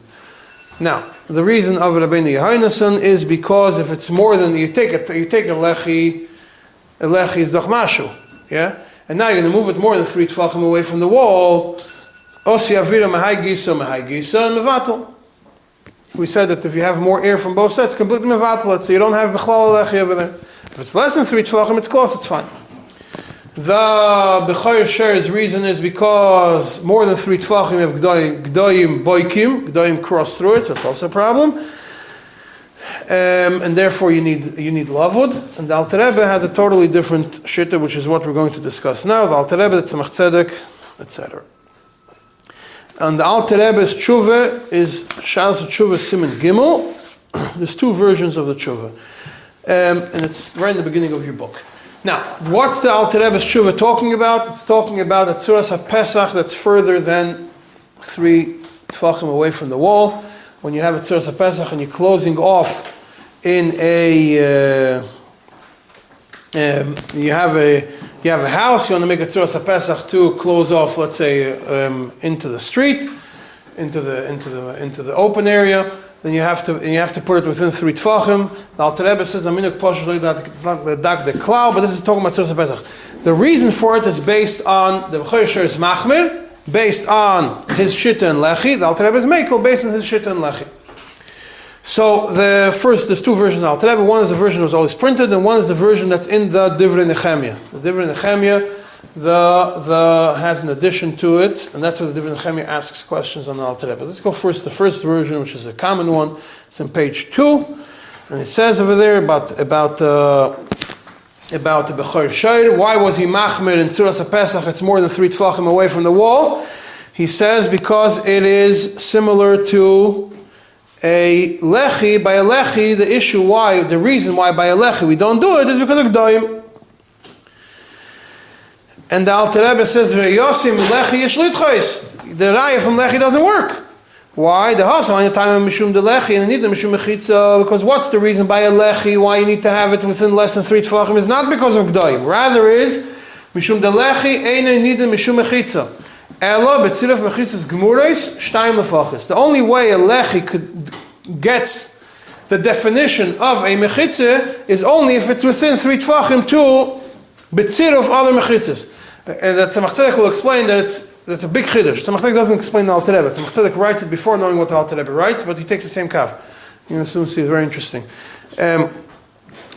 Now, the reason of Rabbeinu Yehoinasan is because if it's more than you take it, you take a lechi, a lechi is dachmashu, yeah, and now you're going to move it more than three tefachim away from the wall. Osi avira mahai gisa mahai gisa mevatel. We said that if you have more air from both sides, completely mevatel it, so you don't have bechlal lechi over there. If it's less than three tefachim, it's close, it's fine. The Bechor Shor's reason is because more than three tefachim have gdoyim, gdoyim boikim, gdoyim cross through it, so it's also a problem. Um, and therefore you need you need lavud. And the Alter has a totally different shitta, which is what we're going to discuss now. The Alter Rebbe, the Tzemach Tzedek, etc. And the Alter tshuva is Shas tshuva Siman Gimel. There's two versions of the tshuva. Um, and it's right in the beginning of your book. Now, what's the Alter Rebbe's tshuva talking about? It's talking about a tzuras pesach that's further than three tefachim away from the wall. When you have a tzuras pesach and you're closing off in a, uh, um, you have a you have a house. You want to make a tzuras pesach to close off, let's say, um, into the street, into the into the into the open area then you have to you have to put it within three tefachim. The Alter Rebbe says aminuk poshush that dak the cloud, but this is talking about Tzuras Pesach. The reason for it is based on the Bechor Shor's machmir, based on his shita and lechi. The Alter Rebbe is mekel based on his shita and lechi. So the first, there's two versions of Alter Rebbe. One is the version that was always printed, and one is the version that's in the Divrei Nehemiah. The Divrei Nehemiah the, the has an addition to it, and that's where the Divrei Nehemiah asks questions on the Alter Rebbe. Let's go first the first version, which is a common one. It's on page two, and it says over there about about uh, about the Bechor Shor. Why was he machmir in Tzuras Pesach? It's more than three tefachim away from the wall. He says because it is similar to a lechi. By a lechi, the issue why, the reason why by a lechi we don't do it is because of gdoim. And the Alter Rebbe says, "Yosim lechi yishlitchos." The raya from lechi doesn't work. Why? The hasam on time of mishum de lechi and need the mishum mechitza. Because what's the reason by a lechi why you need to have it within less than three tefachim is not because of gdoim. Rather is mishum de lechi eine need the mishum mechitza. Ella betzilaf mechitzas gemurais shtayim lefachis. The only way a lechi could gets the definition of a mechitza is only if it's within three tefachim to betzir of other mechitzas. And that Tzemach Tzedek will explain that it's that's a big chiddush. Tzemach Tzedek doesn't explain the Alter Rebbe. Tzemach Tzedek writes it before knowing what the Rebbe writes, but he takes the same kav. You're going soon see. It's very interesting. Um,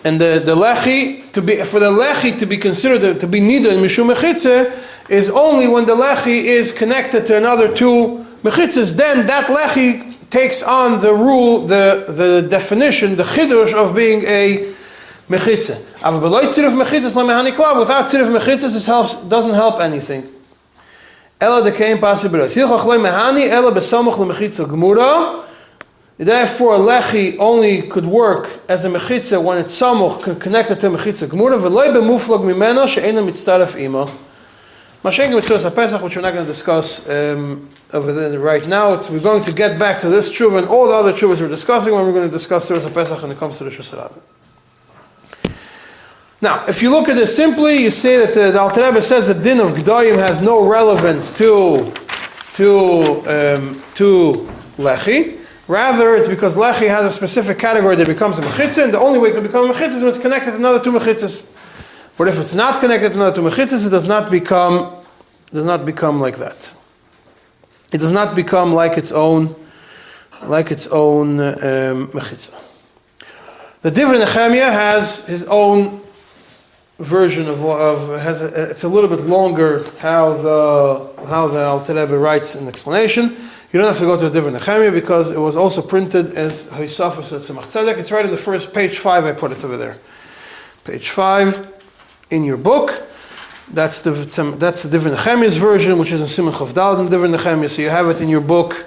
and the, the lechi to be for the lechi to be considered to be needed in mishum mechitze is only when the lechi is connected to another two mechitzes. Then that lechi takes on the rule, the the definition, the chiddush of being a mechitze. Av beloy tziruf mechitzes lemehani klav. Without tziruf mechitzes, this helps doesn't help anything. Ela de kein pasibra. Silchach loy mehani ela besamach lemechitza gemura. Therefore, lechi only could work as a mechitza when it's samuch connected to mechitza gemura. V'loy b'muflag mimena she'ena mitztaref ima. Mashenka with Tzuras HaPesach, which we're not going to discuss um, over there right now. It's, we're going to get back to this tshuva and all the other tshuvas we're discussing when we're going to discuss Tzuras HaPesach when it comes to the Shusarabim. Now, if you look at this simply, you see that uh, the Alter Rebbe says the din of Gdoyim has no relevance to to um, to Lechi. Rather, it's because Lechi has a specific category that becomes a Mechitza, and the only way it can become a Mechitza is when it's connected to another two Mechitzas. But if it's not connected to another two Mechitzas, it does not become does not become like that. It does not become like its own like its own um, Mechitza. The Divrei Nehemiah has his own version of, of has a, it's a little bit longer how the how the Alter Rebbe writes an explanation. You don't have to go to a Divrei Nehemiah because it was also printed as Hoysafas at Tzemach Tzedek. It's right in the first page five. I put it over there, page five in your book. That's the that's the Divrei Nehemiah's version, which is in Simon Chavdal and Divrei Nehemiah. So you have it in your book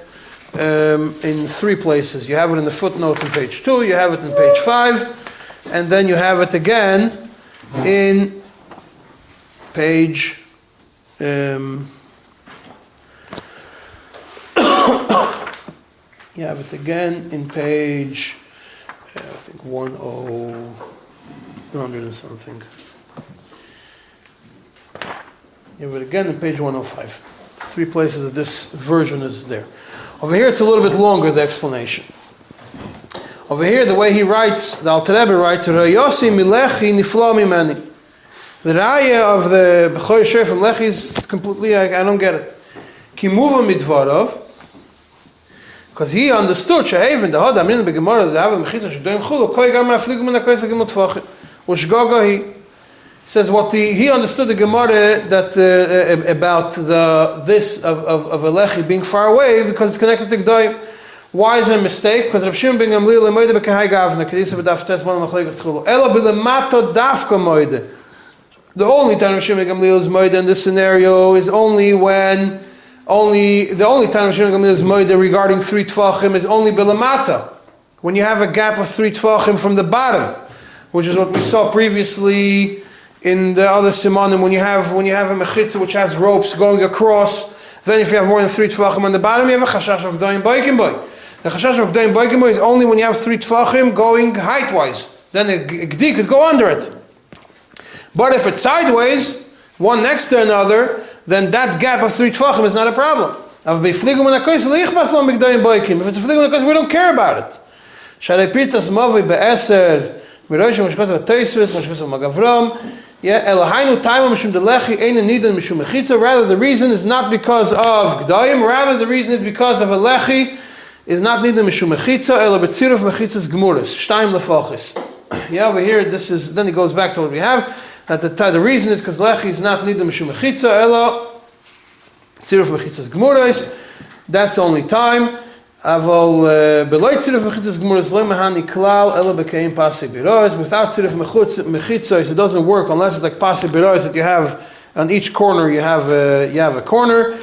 um, in three places. You have it in the footnote on page two. You have it in page five, and then you have it again in page um, have it again in page uh, I think 100 and something. Have it again in page 105 three places that this version is there. Over here it's a little bit longer the explanation over here, the way he writes, the Alter Rebbe writes, Rayosi milechi niflo mimeni. The raya of the Bechor Shor from Lechi is completely, I, I don't get it. Kimuva midvarov, because he understood, sheheven, the hodam in the Gemara, the Ava Mechisa, shegdoim chulu, koi gam afligu min ha-kois ha-gimut tvachim. Ushgogo he. says what the, he understood the Gemara that uh, about the this of, of, of Alechi being far away because it's connected to Gdoim. Why is it a mistake? Because Rav Shimon ben Gamliel one. Ela b'lemato dafka moide. The only time Rav Shimon ben Gamliel is moide in this scenario is only when only the only time Rav Shimon ben Gamliel is moide regarding three tfachim is only b'lemata. When you have a gap of three tfachim from the bottom, which is what we saw previously in the other simonim. When you have when you have a mechitza which has ropes going across, then if you have more than three tfachim on the bottom, you have a chashash of doing boikim boy. The chashash of Gdaim Boigimo is only when you have three tfachim going height-wise. Then a gdi could go under it. But if it's sideways, one next to another, then that gap of three tfachim is not a problem. If it's a fligum we don't care about it. Shalei pizzas mavi be'eser, miroshim mashkos of Teisvis, mashkos mechitza. Rather, the reason is not because of Gdaim, rather the reason is because of a lechi, is not needed mishum mechitza ela betziruf mechitzas gemuris shtaim lefachis. Yeah, over here this is then it goes back to what we have that the, the reason is because lechi is not needed mishum mechitza ela tziruf mechitzas gemuris. That's the only time. Aval uh, beloy tziruf mechitzas gemuris mahani klal ela bekeim pasi birois. Without tziruf mechitza, it doesn't work unless it's like pasi birois that you have on each corner. You have a, you have a corner.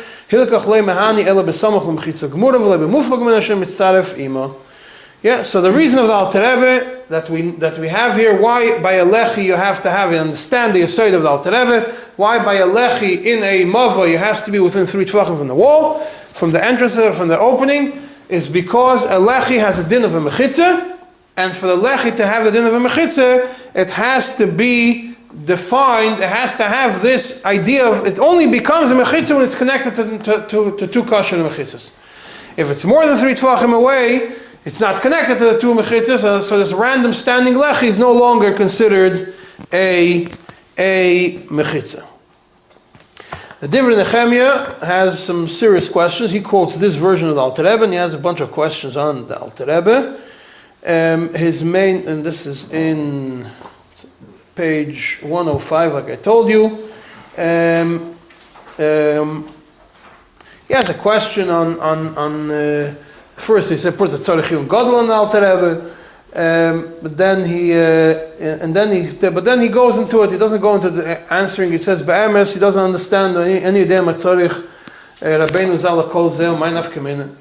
Yeah, so the reason of the Alter Rebbe that we that we have here, why by a lechi you have to have it, understand the side of the Alter Rebbe, why by a lechi in a mava you has to be within three tvachim from the wall, from the entrance, uh, from the opening, is because a lechi has a din of a mechitza, and for the lechi to have the din of a mechitza, it has to be defined, it has to have this idea of, it only becomes a mechitza when it's connected to, to, to, to two kosher mechitzas. If it's more than three tvachim away, it's not connected to the two mechitzas, so, so this random standing lechi is no longer considered a, a mechitza. The Divrei Nehemiah has some serious questions. He quotes this version of the Alter Rebbe, and he has a bunch of questions on the Alter Rebbe. Um, his main, and this is in page 105, like I told you. Um, um, he has a question on, on, on uh, first he said, puts gadol on Alter Rebbe, um, but then he, uh, and then he, but then he goes into it, he doesn't go into the answering, it says, Be'emes, he doesn't understand any of them, tzarech, Rabbeinu Zala kol zeh, mein afkeminen.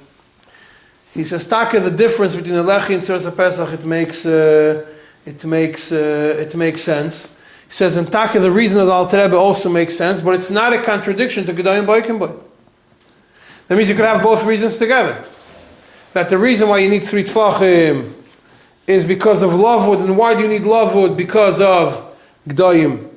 He says, Taka, the difference between the Lechi and Tzuras Pesach, it makes, uh, it makes uh, it makes sense. He says in Taka the reason of the Rebbe also makes sense, but it's not a contradiction to Gedolim Boykin Boy. That means you could have both reasons together. That the reason why you need three tfachim is because of lovewood, and why do you need lovewood? Because of Gdoyim.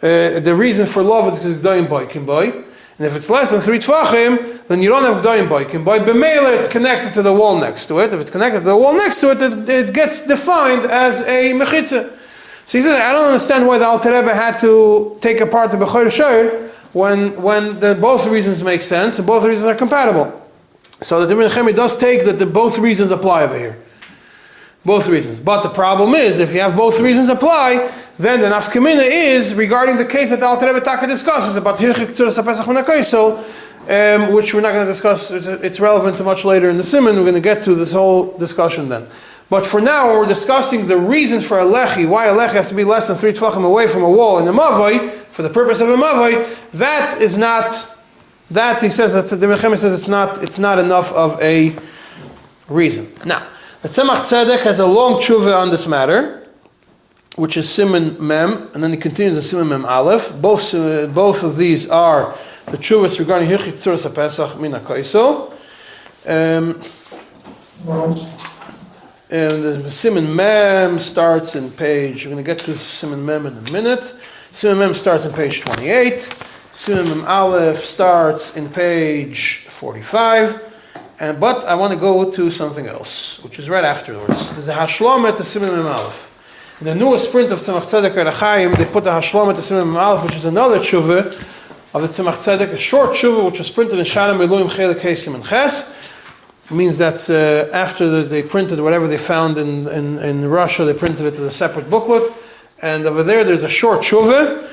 Uh, the reason for lovewood is because Gdoyim Boykin Boy. And if it's less than three tfachim, then you don't have Gdoyim Boykin Boy. B'meila, it's connected to the wall next to it. If it's connected to the wall next to it, it, it gets defined as a mechitza. So he says, I don't understand why the Alter Rebbe had to take apart the Bechor Shor when, when the, both reasons make sense and both reasons are compatible. So the Ibn Chemi does take that the both reasons apply over here. Both reasons. But the problem is, if you have both reasons apply, then the nafkamina is regarding the case that the Alter Rebbe Taka discusses about Hirchik Tzuras HaPesach Menakoisel, um, which we're not going to discuss. It's- relevant to much later in the Simon. We're going to get to this whole discussion then. But for now, we're discussing the reasons for a lechi, why a lechi has to be less than three tefachim away from a wall in a mavoi, for the purpose of a mavoi, that is not, that he says, that's, the Rebbe says it's not, it's not enough of a reason. Now, the Tzemach Tzedek has a long tshuva on this matter, which is Simon Mem, and then he continues in Simon Mem Aleph. Both, uh, both of these are the tshuvas regarding Hirchik Tzuras HaPesach Min HaKoiso. Um, and the Simon Mem starts in page, we're going to get to Simon Mem in a minute. Simon Mem starts in page 28. Simon Mem Aleph starts in page 45. And, but I want to go to something else, which is right afterwards. There's a Hashlama to Simon Mem Aleph. In the newest print of Tzemach Tzedek Orach Chayim, they put the Hashlama to Simon Mem Aleph, which is another tshuva of the Tzemach Tzedek, a short tshuva which was printed in Shalom Elohim Chelik Hey Simon Ches means that uh, after the, they printed whatever they found in, in, in Russia, they printed it as a separate booklet. And over there, there's a short shuvah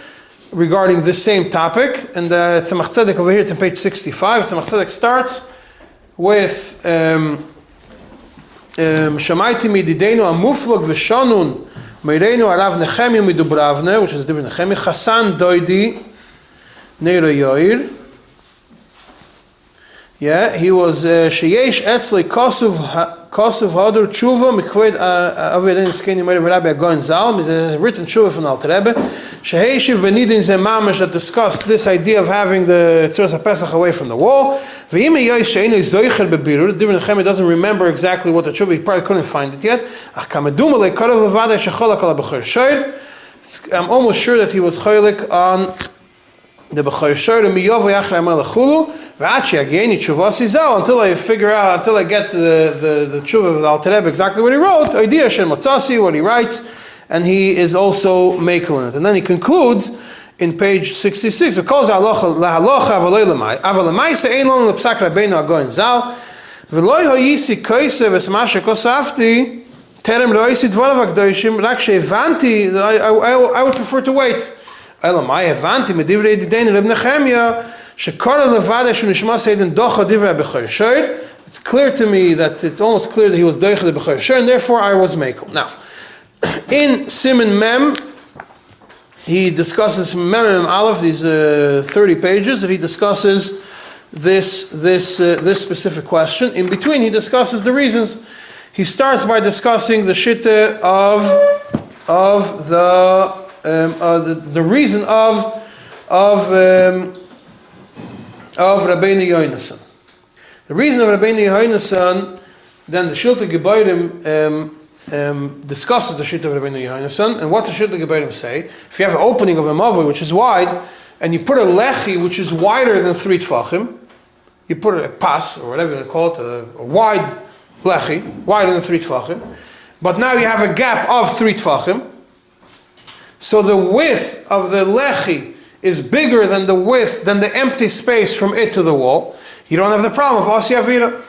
regarding this same topic. And uh, Tzemach Tzedek over here, it's on page 65. Tzemach Tzedek starts with um, um, Shamaiti mididenu v'shonun meirenu arav Nechemia midubravne, which is Divrei Nechemia, Chasan doidi neiro yoir. Yeah, he was uh, sheyesh etzli kosuv kosuv hadur tshuva mikved avedin skeni mer rabbi Gaon Zal is a written tshuva from Alter Rebbe. Sheheishiv benidin ze mamash that discussed this idea of having the tzuras pesach away from the wall. V'im yosh sheinu bebirur. The Nechemia doesn't remember exactly what the tshuva he probably couldn't find it yet. Ach kamaduma le karav levada shecholak ala shoyr. I'm almost sure that he was cholik on the Bechor Shor miyovu yachre amal lechulu Vachi again, tshuva sizal until I figure out until I get the the, the tshuva of the Alter Rebbe exactly what he wrote. Idea shen matzasi what he writes, and he is also making it. And then he concludes in page sixty six. It calls halacha lahalacha avalei lemai avalemai se ein lon lepsak rabbeinu agoin zal v'loy hoyisi koisev es mashe kosafti terem loyisi dvarav akdoishim rak shevanti. I I I would prefer to wait. Elamai avanti medivrei dideni reb Nechemia. It's clear to me that it's almost clear that he was doicha the b'chayr and therefore I was makel. Now, in Simon Mem, he discusses Mem Aleph. These uh, thirty pages that he discusses this this uh, this specific question. In between, he discusses the reasons. He starts by discussing the shitta of of the um, uh, the, the reason of of um, of Rabbeinu Yonason. The reason of Rabbeinu Yonason, then the Shilta Gebairim um, um, discusses the Shilta of Rabbeinu Yonason, and what's the Shilta Gebairim say? If you have an opening of a mavoi which is wide, and you put a lechi which is wider than three tfachim, you put a pas or whatever they call it, a, a wide lechi, wider than three tfachim, but now you have a gap of three tfachim. So the width of the lechi is bigger than the width, than the empty space from it to the wall. You don't have the problem of Asi Avira.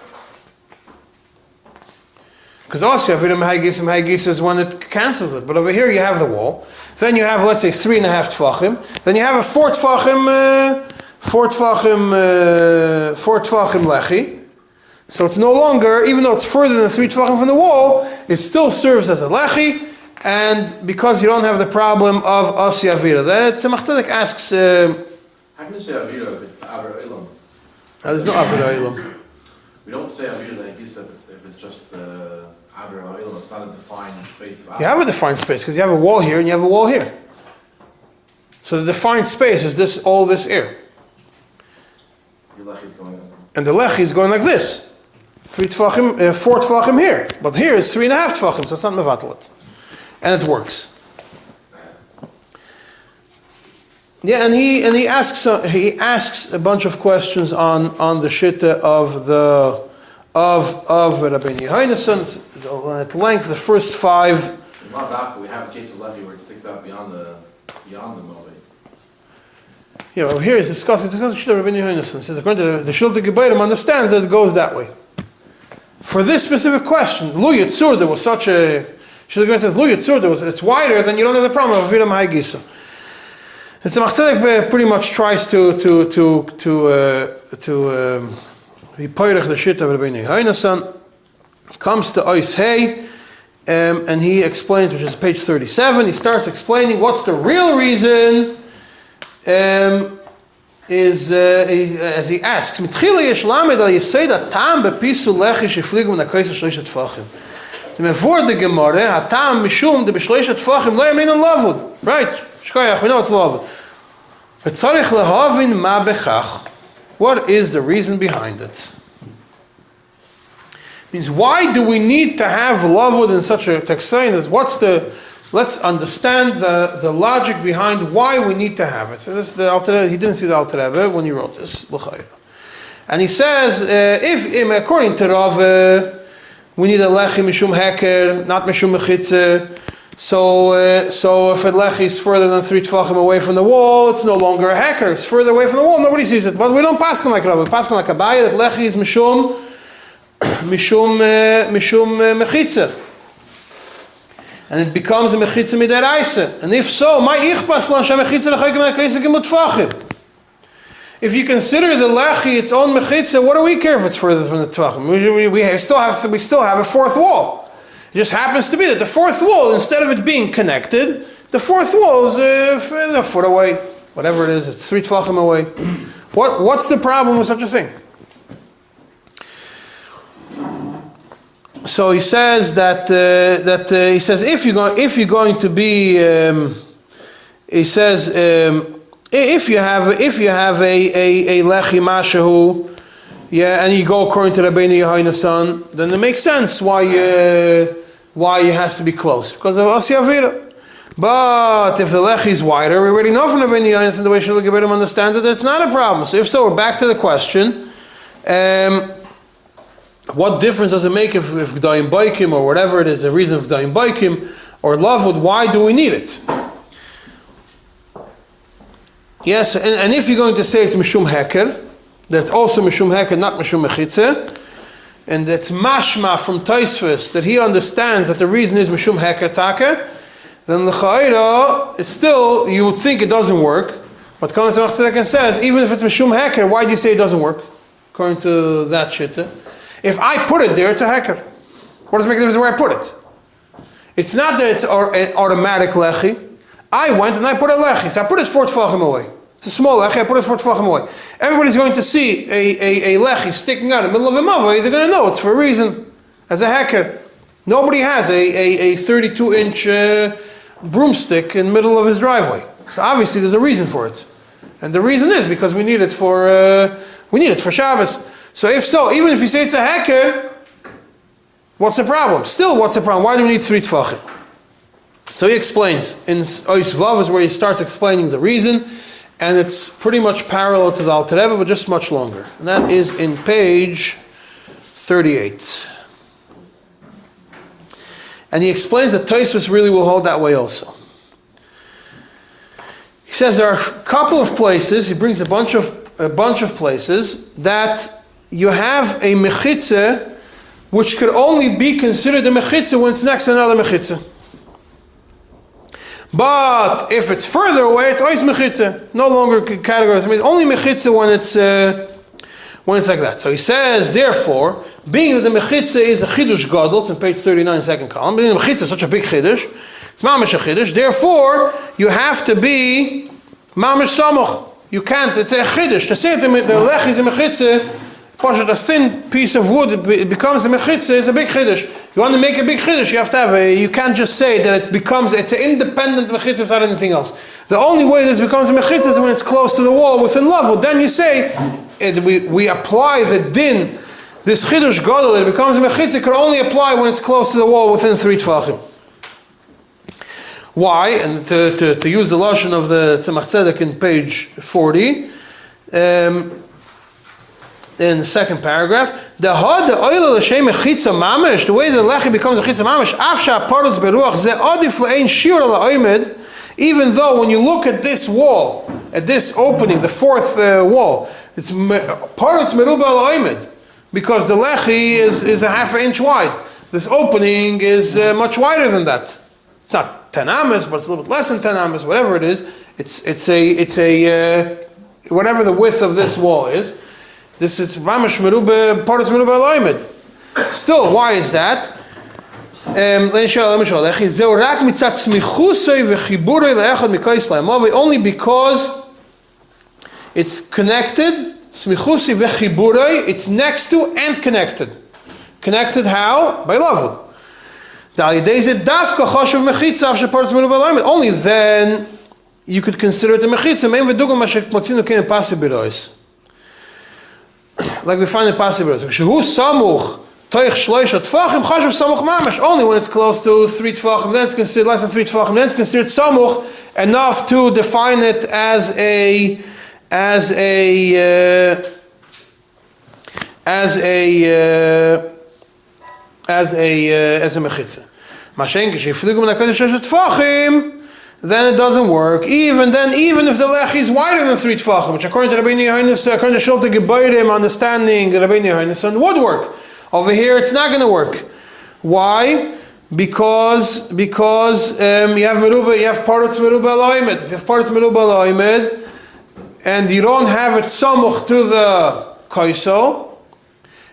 Because Asi Avira Mehagis and Mehagis is when it cancels it. But over here you have the wall. Then you have, let's say, three and a half tfachim. Then you have a four tfachim, uh, four tfachim, uh, four tfachim lechi. So it's no longer, even though it's further than three tfachim from the wall, it still serves as a lechi and because you don't have the problem of Asi Avira. The Tzemach Tzedek asks, uh, How can you say Avira if it's the Aver Olam? oh, there's no Avira Olam. We don't say Avira like this if it's, if it's just the Aver Olam. It's not a defined space of You have a defined space because you have a wall here and you have a wall here. So the defined space is this all this air. Your lechi's going on. And the lechi is going like this. Three tfachim, uh, four tfachim here. But here is three and a half tfachim, so it's not mevatalit. And it works. Yeah, and he and he asks uh, he asks a bunch of questions on on the shitta of the of of Rabbeinu Yochanan at length. The first five In we have a case of lechi where it sticks out beyond the, beyond the moed. Yeah, well, here he's discussing, discussing Shita Rabbeinu Yochanan. He says, according to the, the Shilta Gebairim, understands that it goes that way. For this specific question, Lu Yitzur, there was such a, Shilta Gebairim says, Yitzur, there it's wider, then you don't have the problem of Aviram Haigisa. And so Tzemach Tzedek pretty much tries to, to, to, to, uh, to, um, he poirech the Shita of Yochanan, comes to Ois Hey, um, and he explains, which is page 37, he starts explaining what's the real reason um, is uh, he- as he asks, the hatam mishum de fachim lo yamin lavud right. Shkoyach we know it's lavud but lehavin ma bechach what is the reason behind it? Means why do we need to have lavud in such a texain what's the let's understand the, the logic behind why we need to have it. So this is the Alter, he didn't see the Alter Rebbe when he wrote this. And he says uh, if according to Rav uh, we need a lechi mishum heker, not mishum mechitze. So, uh, so if a lechi is further than three tefachim away from the wall, it's no longer a heker. It's further away from the wall. Nobody sees it. But we don't pass like Rav. We pass like Abaya that lechi is mishum mishum uh, mishum uh, mechitze and it becomes a mechitza midaraisa. And if so, my ichpas lan shemechitza lechaykim lekesik imutfachim. If you consider the lechi its own mechitza, what do we care if it's further from the tfachim? We, we, we still have we still have a fourth wall. It just happens to be that the fourth wall, instead of it being connected, the fourth wall is uh, f- a foot away, whatever it is. It's three tfachim away. What what's the problem with such a thing? So he says that uh, that uh, he says if you go if you're going to be um, he says um, if you have if you have a a, a lechi mashahu yeah and you go according to Rabbeinu Yohanan then it makes sense why you, why it has to be close because of Asiyavira. But if the lechi is wider, we already know from Rabbeinu Yohanan the way Shulach Geberim understands it, it's not a problem. So if so, we're back to the question. Um, what difference does it make if, if G'dayim Baikim or whatever it is, the reason of G'dayim Baikim or Lavud, why do we need it? Yes, and, and if you're going to say it's Mishum Heker, that's also Mishum Heker, not Mishum Mechitze, and that's Mashma from Taisfus, that he understands that the reason is Mishum Heker Taka, then L'chaira is still, you would think it doesn't work, but Khan Tzedek says, even if it's Mishum Heker, why do you say it doesn't work? According to that shitta. Eh? If I put it there, it's a hacker. What does it make a difference where I put it? It's not that it's an automatic lechi. I went and I put a lechi, so I put it four tefachim away. It's a small lechi, I put it four tefachim away. Everybody's going to see a, a, a lechi sticking out in the middle of a mavoi, they're going to know it's for a reason. As a hacker, nobody has a, a, a 32 inch uh, broomstick in the middle of his driveway. So obviously there's a reason for it. And the reason is because we need it for, uh, we need it for Shabbos. So if so, even if you say it's a hacker, what's the problem? Still, what's the problem? Why do we need three tefachim? So he explains in Ois Vav is where he starts explaining the reason, and it's pretty much parallel to the Alter Rebbe, but just much longer. And that is in page 38. And he explains that Tosfos really will hold that way also. He says there are a couple of places. He brings a bunch of a bunch of places that you have a mechitza, which could only be considered a mechitza when it's next to another mechitza. But if it's further away, it's always mechitza. No longer categorized. I mean, only mechitza when it's uh, when it's like that. So he says, therefore, being that the mechitza is a chidush gadol, it's in page 39, second column, being the mechitza is such a big chidush, it's mamish a chidush, therefore, you have to be mamish samoch. You can't, it's a chidush. To say that the lech is a mechitza Pashat, a thin piece of wood, it becomes a mechitza, it's a big chiddush. You want to make a big chiddush, you have to have a, you can't just say that it becomes, it's an independent mechitza without anything else. The only way this becomes a mechitza is when it's close to the wall within lavud. Then you say, it, we, we apply the din, this chiddush gadol, it becomes a mechitza, can only apply when it's close to the wall within three tvachim. Why? And to, to, to use the lashon of the Tzemach Tzedek in page 40, um, in the second paragraph, the had the oil l'shem chitza mamish, the way the lechi becomes a chitza mamish, afsha parutz beruach ze adif le'ein shir la'oimed, even though when you look at this wall, at this opening, the fourth uh, wall, it's parutz meruba la'oimed, because the lechi is, is a half an inch wide. This opening is uh, much wider than that. It's not 10 amas, but it's a little bit less than 10 amas, whatever it is. It's, it's a, it's a uh, whatever the width of this wall is. This is Mamash Merube, Pardas Merube Aloimed. Still, why is that? Um, only because it's connected, it's next to and connected. Connected how? By lavud. Only then you could consider it a mechitza. Like we find in pasibirois. Shehu samuch toich shloisha tfachim chashuv samuch mamash. Only when it's close to three tfachim, then it's considered less than three tfachim, then it's considered samuch enough to define it as a as a uh, as a uh, as a uh, as a mechitza. Mashenke shefligum na kodesh sheshet tfachim, then it doesn't work. Even then, even if the lechi is wider than three tfachim, which according to Rabbeinu Yohanes, according to Shulte Gebeirim, understanding Rabbeinu Yohanes, would work. Over here, it's not going to work. Why? Because because um, you have meruba, you have parts meruba loimed. If you have parts meruba loimed, and you don't have it samuch to the kaiso,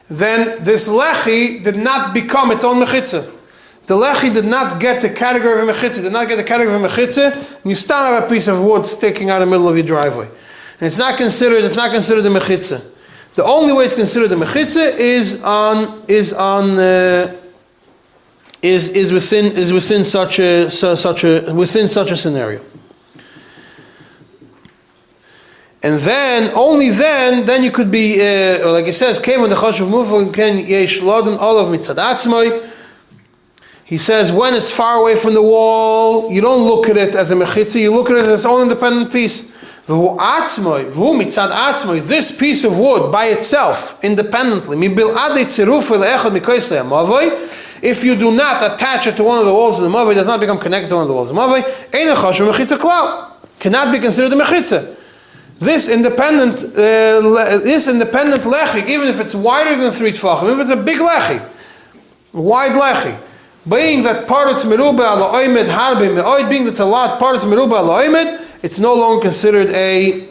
then this lechi did not become its own mechitza. The lechi did not get the category of a mechitza, did not get the category of a mechitza, and you still have a piece of wood sticking out in the middle of your driveway. And it's not considered, it's not considered a mechitza. The only way it's considered a mechitza is on, is on, uh, is, is within, is within such a, su- such a, within such a scenario. And then, only then, then you could be, uh, like it says, Kevin the Chashuv Mufo ken yesh loden olav mitzad atzmoi. He says, when it's far away from the wall, you don't look at it as a mechitza, you look at it as its own independent piece. This piece of wood by itself, independently, if you do not attach it to one of the walls of the mavoi, it does not become connected to one of the walls of the klal, cannot be considered a mechitza. This independent, uh, this independent lechi, even if it's wider than three tefachim, if it's a big lechi, wide lechi, being that parts meruba ala oimed harbe meoid, being that's a lot parts meruba ala oimed, it's no longer considered a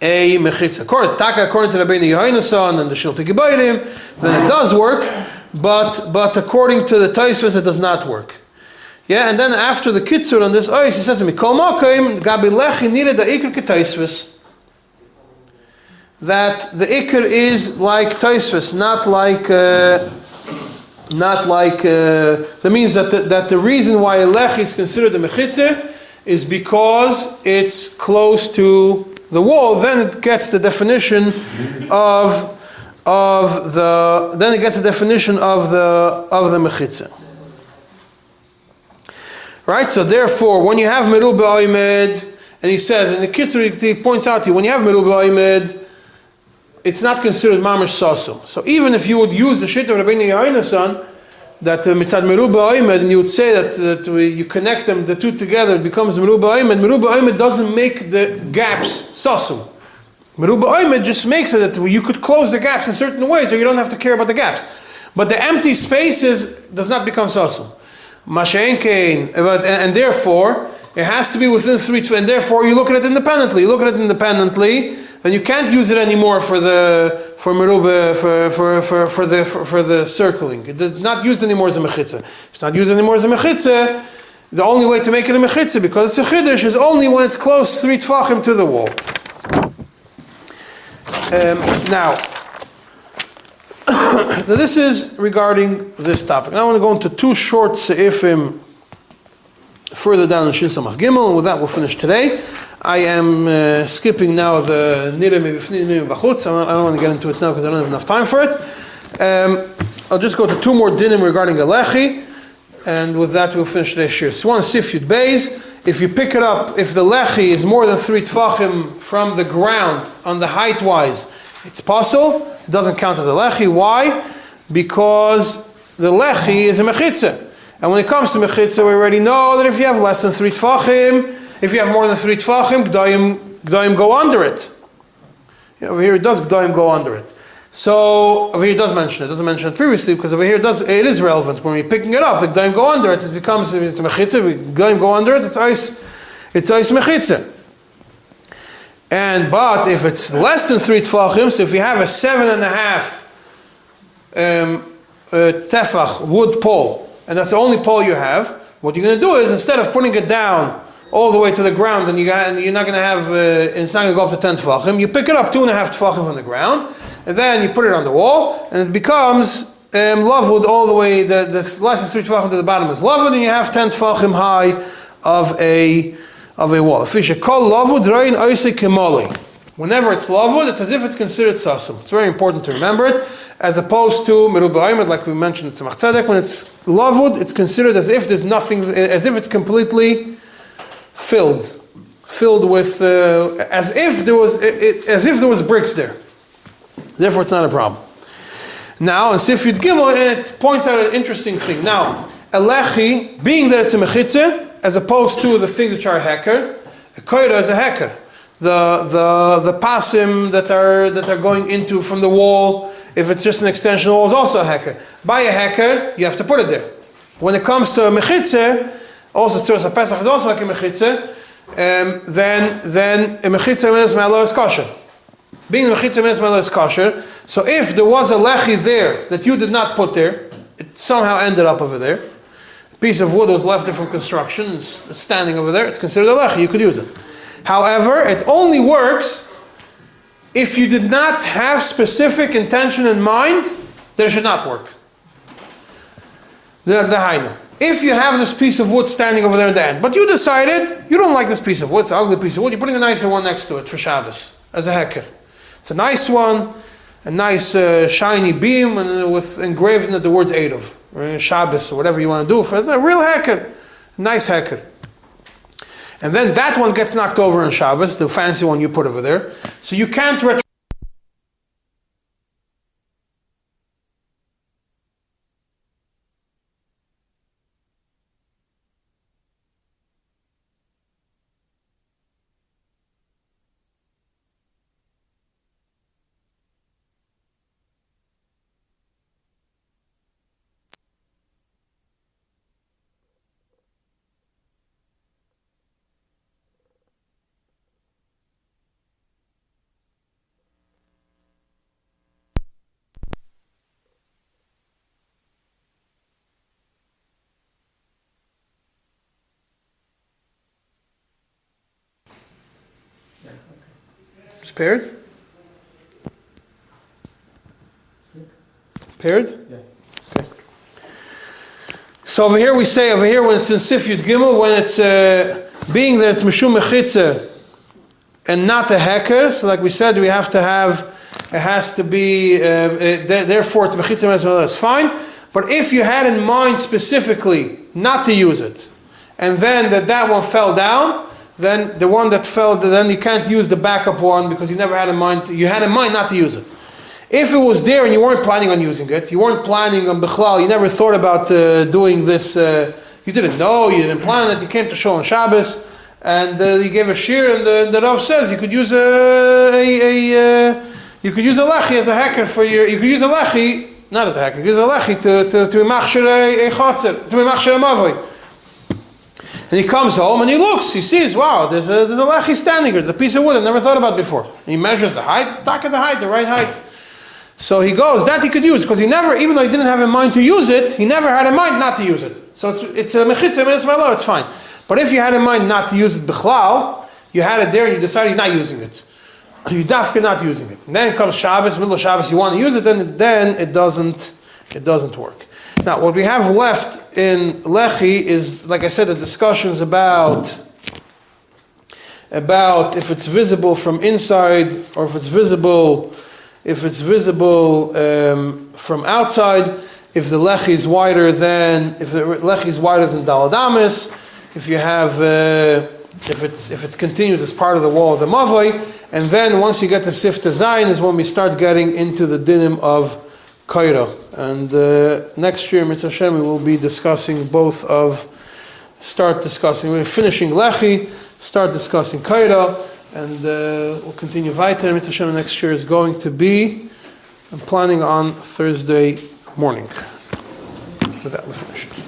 a mechitza. According, taka according to Rabbeinu Yohainason and the Shilti Gebairim, then it does work, but but according to the Taisvus, it does not work. Yeah, and then after the kitzur on this ois, he says to me, Kol makoim gabi lechi nire da ikr ketaisvus. That the ikr is like taisvus, not like, uh, not like, uh, that means that the, that the reason why a lech is considered a mechitze is because it's close to the wall, then it gets the definition of, of the, then it gets the definition of the, of the mechitze. Right? So therefore, when you have Merub Oimed, and he says, and the Kisser he points out to you, when you have Merub Oimed, it's not considered Mamash Sasum. So even if you would use the shit of Rabbeinu Yohainasan, that uh, Mitzad Merub Oimed, and you would say that, that we, you connect them, the two together, it becomes Merub Oimed. Merub Oimed doesn't make the gaps Sasum. Merub Oimed just makes it that you could close the gaps in certain ways, or you don't have to care about the gaps. But the empty spaces does not become Sasum. Mashenkein, and therefore it has to be within three, and therefore you look at it independently. You look at it independently, then you can't use it anymore for the for merube for for for, for the for, for the circling. It's not used anymore as a mechitza. If it's not used anymore as a mechitza, the only way to make it a mechitza because it's a chiddush is only when it's close three tfachim to the wall. Um, now, So this is regarding this topic. Now I want to go into two short seifim further down in Shin Samach Gimel, and with that we'll finish today. I am uh, skipping now the Nirim Bachutz. I don't, want to get into it now because I don't have enough time for it. Um, I'll just go to two more dinim regarding a lechi, and with that we'll finish today's shiur. So one sif yud beis. If you pick it up, if the lechi is more than three tfachim from the ground on the height wise, it's possible. It doesn't count as a lechi. Why? Because the lechi is a mechitza. And when it comes to mechitza, we already know that if you have less than three tfachim, if you have more than three tfachim, g'dayim, g'dayim go under it. You know, over here it does g'dayim go under it. So over here it does mention it. Doesn't mention it previously because over here it does. It is relevant when we're picking it up. The g'dayim go under it. It becomes it's mechitza. G'dayim go under it. It's ice. It's ice mechitza. And but if it's less than three tefachim, so if you have a seven and a half um, uh, tefach wood pole, and that's the only pole you have, what you're going to do is instead of putting it down all the way to the ground, and, you you're not going to have, uh, it's not going to go up to ten tefachim, you pick it up two and a half tefachim from the ground, and then you put it on the wall, and it becomes um, lavud all the way. The, the less than three tefachim to the bottom is lavud, and you have ten tefachim high of a of a wall. Fish call lavud rain oisik. Whenever it's lavud, it's as if it's considered sasum. It's very important to remember it, as opposed to merubah like we mentioned in Tzemach Tzedek. When it's lavud, it's considered as if there's nothing, as if it's completely filled, filled with, uh, as if there was, it, it- as if there was bricks there. Therefore, it's not a problem. Now, in Sif Yud Gimel, it points out an interesting thing. Now, a being that it's a mechitze, as opposed to the things which are a hecker, a koira is a hacker. The, the, the pasim that are, that are going into from the wall, if it's just an extension wall, is also a hacker. By a hacker, you have to put it there. When it comes to a mechitze, also Tzuras Pesach is also like a mechitze, um, then, then a mechitze means malo is kosher. Being the mechitza means malo is kosher. So if there was a lechi there that you did not put there, it somehow ended up over there. A piece of wood was left there from construction, it's standing over there. It's considered a lechi. You could use it. However, it only works if you did not have specific intention in mind. It should not work. The the hainu. If you have this piece of wood standing over there at the end, but you decided you don't like this piece of wood, it's an ugly piece of wood, you're putting a nicer one next to it for Shabbos as a hecker. It's a nice one, a nice uh, shiny beam, and with engraved in it the words Eidov, or Shabbos, or whatever you want to do for it. It's a real hacker, nice hacker. And then that one gets knocked over on Shabbos, the fancy one you put over there. So you can't. Spared? Paired? Yeah. Okay. So over here we say, over here when it's in Sif Yud Gimel, when it's uh, being that it's Mishum Mechitze and not a hacker, so like we said, we have to have, it has to be, um, it, therefore it's Mechitze as well, that's fine. But if you had in mind specifically not to use it, and then that that one fell down, then the one that fell, then you can't use the backup one because you never had in mind, you had in mind not to use it. If it was there and you weren't planning on using it, you weren't planning on Bechlal, you never thought about uh, doing this, uh, you didn't know, you didn't plan it, you came to show on Shabbos, and uh, you gave a shear, and the, the Rav says you could use a, a, a uh, you could use a lechi as a hacker for your, you could use a lechi, not as a hacker, you could use a lechi to, to, to machshir a, a chotzer, to be machshir a mavoi. And he comes home and he looks, he sees, wow, there's a, there's a lechi standing here, there's a piece of wood I never thought about before. And he measures the height, of the height, the right height. So he goes, that he could use, because he never, even though he didn't have in mind to use it, he never had in mind not to use it. So it's, it's a mechitza, it's fine. But if you had in mind not to use it bichlal, you had it there and you decided you're not using it. you dafka not using it. And then comes Shabbos, middle of Shabbos, you want to use it, then then it doesn't it doesn't work. Now, what we have left in Lechi is, like I said, the discussions about about if it's visible from inside or if it's visible if it's visible um, from outside, if the lechi is wider than if the lechi is wider than daled amos, if you have uh, if it's if it's continuous as part of the wall of the mavoi, and then once you get to sifta zayin is when we start getting into the dinim of kaira. And uh, next year, Mr. Hashem, we will be discussing both of start discussing. We're finishing lechi, start discussing kaira, and uh, we'll continue weiter. Mr. Hashem, next year is going to be. I'm planning on Thursday morning. With that, we're finished.